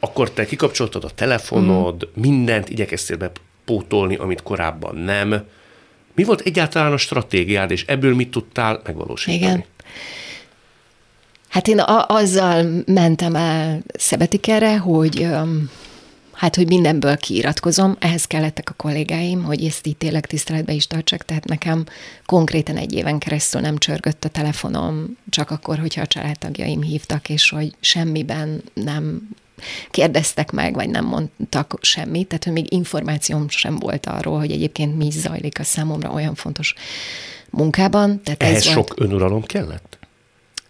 akkor te kikapcsoltad a telefonod, uh-huh. mindent igyekeztél bepótolni, amit korábban nem. Mi volt egyáltalán a stratégiád, és ebből mit tudtál megvalósítani? Igen. Hát én a- azzal mentem el Szebetikerre, hogy hát, hogy mindenből kiiratkozom, ehhez kellettek a kollégáim, hogy ezt így tényleg tiszteletbe is tartsak, tehát nekem konkrétan egy éven keresztül nem csörgött a telefonom, csak akkor, hogyha a családtagjaim hívtak, és hogy semmiben nem kérdeztek meg, vagy nem mondtak semmit, tehát hogy még információm sem volt arról, hogy egyébként mi zajlik a számomra olyan fontos munkában. Tehát Ehhez ez sok volt. önuralom kellett?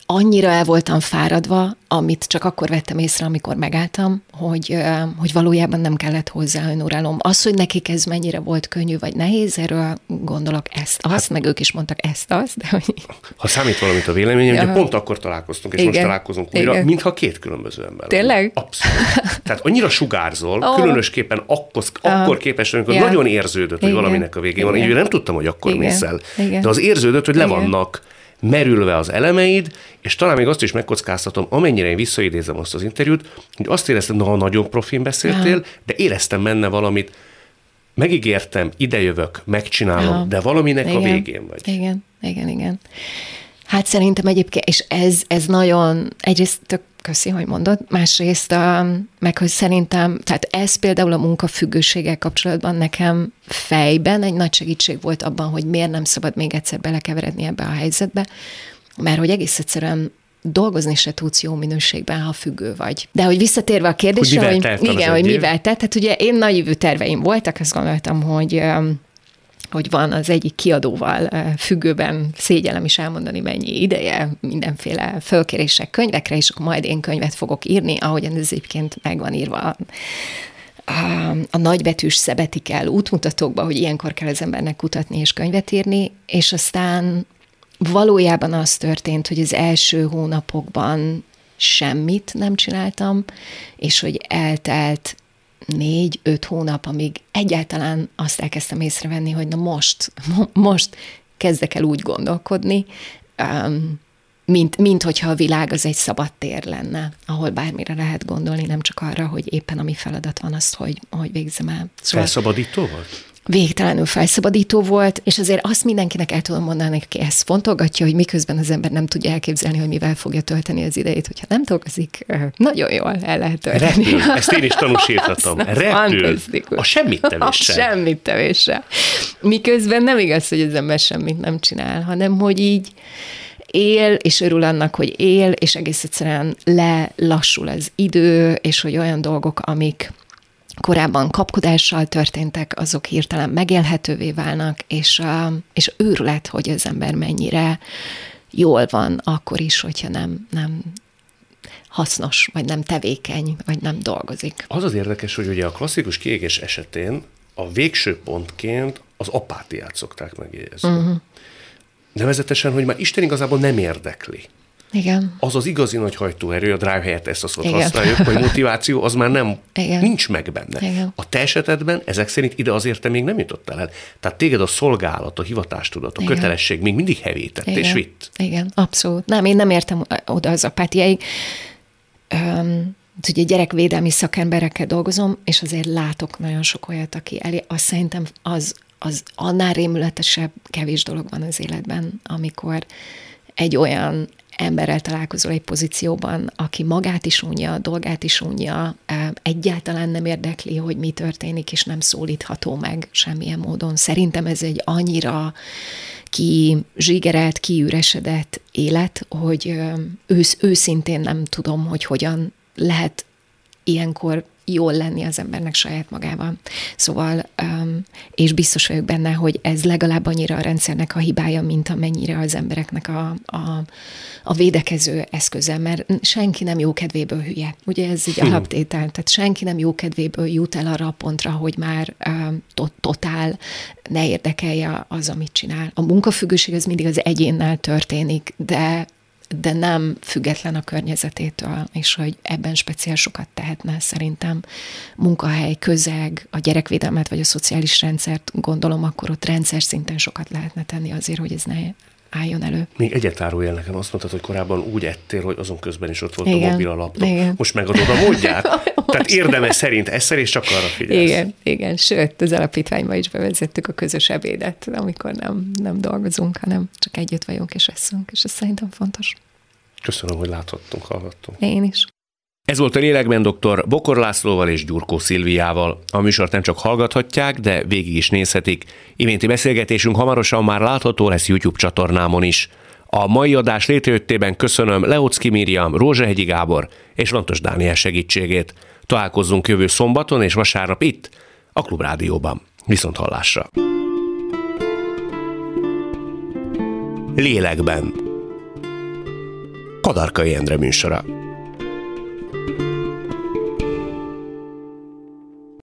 Annyira el voltam fáradva, amit csak akkor vettem észre, amikor megálltam, hogy, hogy valójában nem kellett hozzá önuralom. Az, hogy nekik ez mennyire volt könnyű vagy nehéz, erről gondolok ezt, azt, hát, meg ők is mondtak ezt, azt, de hogy... Ha számít valamit a véleményem, ja. ugye pont akkor találkoztunk, és Igen. most találkozunk újra, Igen. mintha két különböző ember. Tényleg? Abszolút. Tehát annyira sugárzol, oh. különösképpen akkor, akkor képes, amikor ja. nagyon érződött, hogy Igen. valaminek a végén van. Így nem tudtam, hogy akkor Igen. mész el. Igen. De az érződött, hogy le Igen. vannak merülve az elemeid, és talán még azt is megkockáztatom, amennyire én visszaidézem azt az interjút, hogy azt éreztem, na, nagyon profin beszéltél, Aha. de éreztem benne valamit, megígértem, idejövök, megcsinálom, Aha. de valaminek igen. a végén vagy. Igen, igen, igen. Hát szerintem egyébként, és ez, ez nagyon, egyrészt tök köszi, hogy mondod, másrészt a, meg hogy szerintem, tehát ez például a munkafüggőséggel kapcsolatban nekem fejben egy nagy segítség volt abban, hogy miért nem szabad még egyszer belekeveredni ebbe a helyzetbe, mert hogy egész egyszerűen dolgozni se tudsz jó minőségben, ha függő vagy. De hogy visszatérve a kérdésre, hogy, hogy igen, hogy mivel tett, tehát ugye én nagyívű terveim voltak, azt gondoltam, hogy hogy van az egyik kiadóval függőben, szégyelem is elmondani, mennyi ideje, mindenféle fölkérések könyvekre, és akkor majd én könyvet fogok írni, ahogyan ez egyébként meg van írva. A, a nagybetűs szebetik el útmutatókba, hogy ilyenkor kell az embernek kutatni és könyvet írni, és aztán valójában az történt, hogy az első hónapokban semmit nem csináltam, és hogy eltelt négy-öt hónap, amíg egyáltalán azt elkezdtem észrevenni, hogy na most, most kezdek el úgy gondolkodni, um, mint, mint hogyha a világ az egy szabad tér lenne, ahol bármire lehet gondolni, nem csak arra, hogy éppen ami feladat van, azt, hogy, hogy végzem el. Szóval Felszabadító volt? Végtelenül felszabadító volt, és azért azt mindenkinek el tudom mondani, aki ezt fontolgatja, hogy miközben az ember nem tudja elképzelni, hogy mivel fogja tölteni az idejét, hogyha nem dolgozik, nagyon jól el lehet tölteni. Repül. Ezt én is tanúsíthatom. Repül. A semmit tevéssel. A semmit tevéssel. Miközben nem igaz, hogy az ember semmit nem csinál, hanem hogy így él, és örül annak, hogy él, és egész egyszerűen lelassul az idő, és hogy olyan dolgok, amik korábban kapkodással történtek, azok hirtelen megélhetővé válnak, és, és őrület, hogy az ember mennyire jól van akkor is, hogyha nem, nem hasznos, vagy nem tevékeny, vagy nem dolgozik. Az az érdekes, hogy ugye a klasszikus kiégés esetén a végső pontként az apátiát szokták megjegyezni. Uh-huh. Nevezetesen, hogy már Isten igazából nem érdekli. Igen. Az az igazi nagy hajtóerő, a drive helyett ezt a szót Igen. használjuk, hogy motiváció, az már nem, Igen. nincs meg benne. Igen. A te esetedben ezek szerint ide azért te még nem jutottál el. Tehát téged a szolgálat, a hivatástudat, a Igen. kötelesség még mindig hevített Igen. és vitt. Igen, abszolút. Nem, én nem értem oda az apátiáig. Um, ugye gyerekvédelmi szakemberekkel dolgozom, és azért látok nagyon sok olyat, aki elé, azt szerintem az, az annál rémületesebb kevés dolog van az életben, amikor egy olyan emberrel találkozol egy pozícióban, aki magát is unja, dolgát is unja, egyáltalán nem érdekli, hogy mi történik, és nem szólítható meg semmilyen módon. Szerintem ez egy annyira ki zsigerelt, kiüresedett élet, hogy ősz, őszintén nem tudom, hogy hogyan lehet ilyenkor jól lenni az embernek saját magával. Szóval, um, és biztos vagyok benne, hogy ez legalább annyira a rendszernek a hibája, mint amennyire az embereknek a, a, a védekező eszköze, mert senki nem jó kedvéből hülye. Ugye ez egy alaptétel, tehát senki nem jó kedvéből jut el arra a pontra, hogy már um, to- totál ne érdekelje az, amit csinál. A munkafüggőség az mindig az egyénnel történik, de de nem független a környezetétől, és hogy ebben speciál sokat tehetne szerintem. Munkahely, közeg, a gyerekvédelmet vagy a szociális rendszert gondolom, akkor ott rendszer szinten sokat lehetne tenni azért, hogy ez ne álljon elő. Még egyet árulj nekem, azt mondtad, hogy korábban úgy ettél, hogy azon közben is ott volt igen, a mobil a laptop. Igen. Most megadod a módját? Tehát érdemes szerint eszel, és csak arra figyelsz. Igen, igen. Sőt, az alapítványban is bevezettük a közös ebédet, amikor nem, nem dolgozunk, hanem csak együtt vagyunk és eszünk, és ez szerintem fontos. Köszönöm, hogy láthattunk, hallgattunk. Én is. Ez volt a Lélekben dr. Bokor Lászlóval és Gyurkó Szilviával. A műsort nem csak hallgathatják, de végig is nézhetik. Iménti beszélgetésünk hamarosan már látható lesz YouTube csatornámon is. A mai adás létrejöttében köszönöm Leocki Miriam, Rózsehegyi Gábor és Lantos Dániel segítségét. Találkozzunk jövő szombaton és vasárnap itt, a Klubrádióban. Viszont hallásra! Lélekben Kadarkai Endre műsora.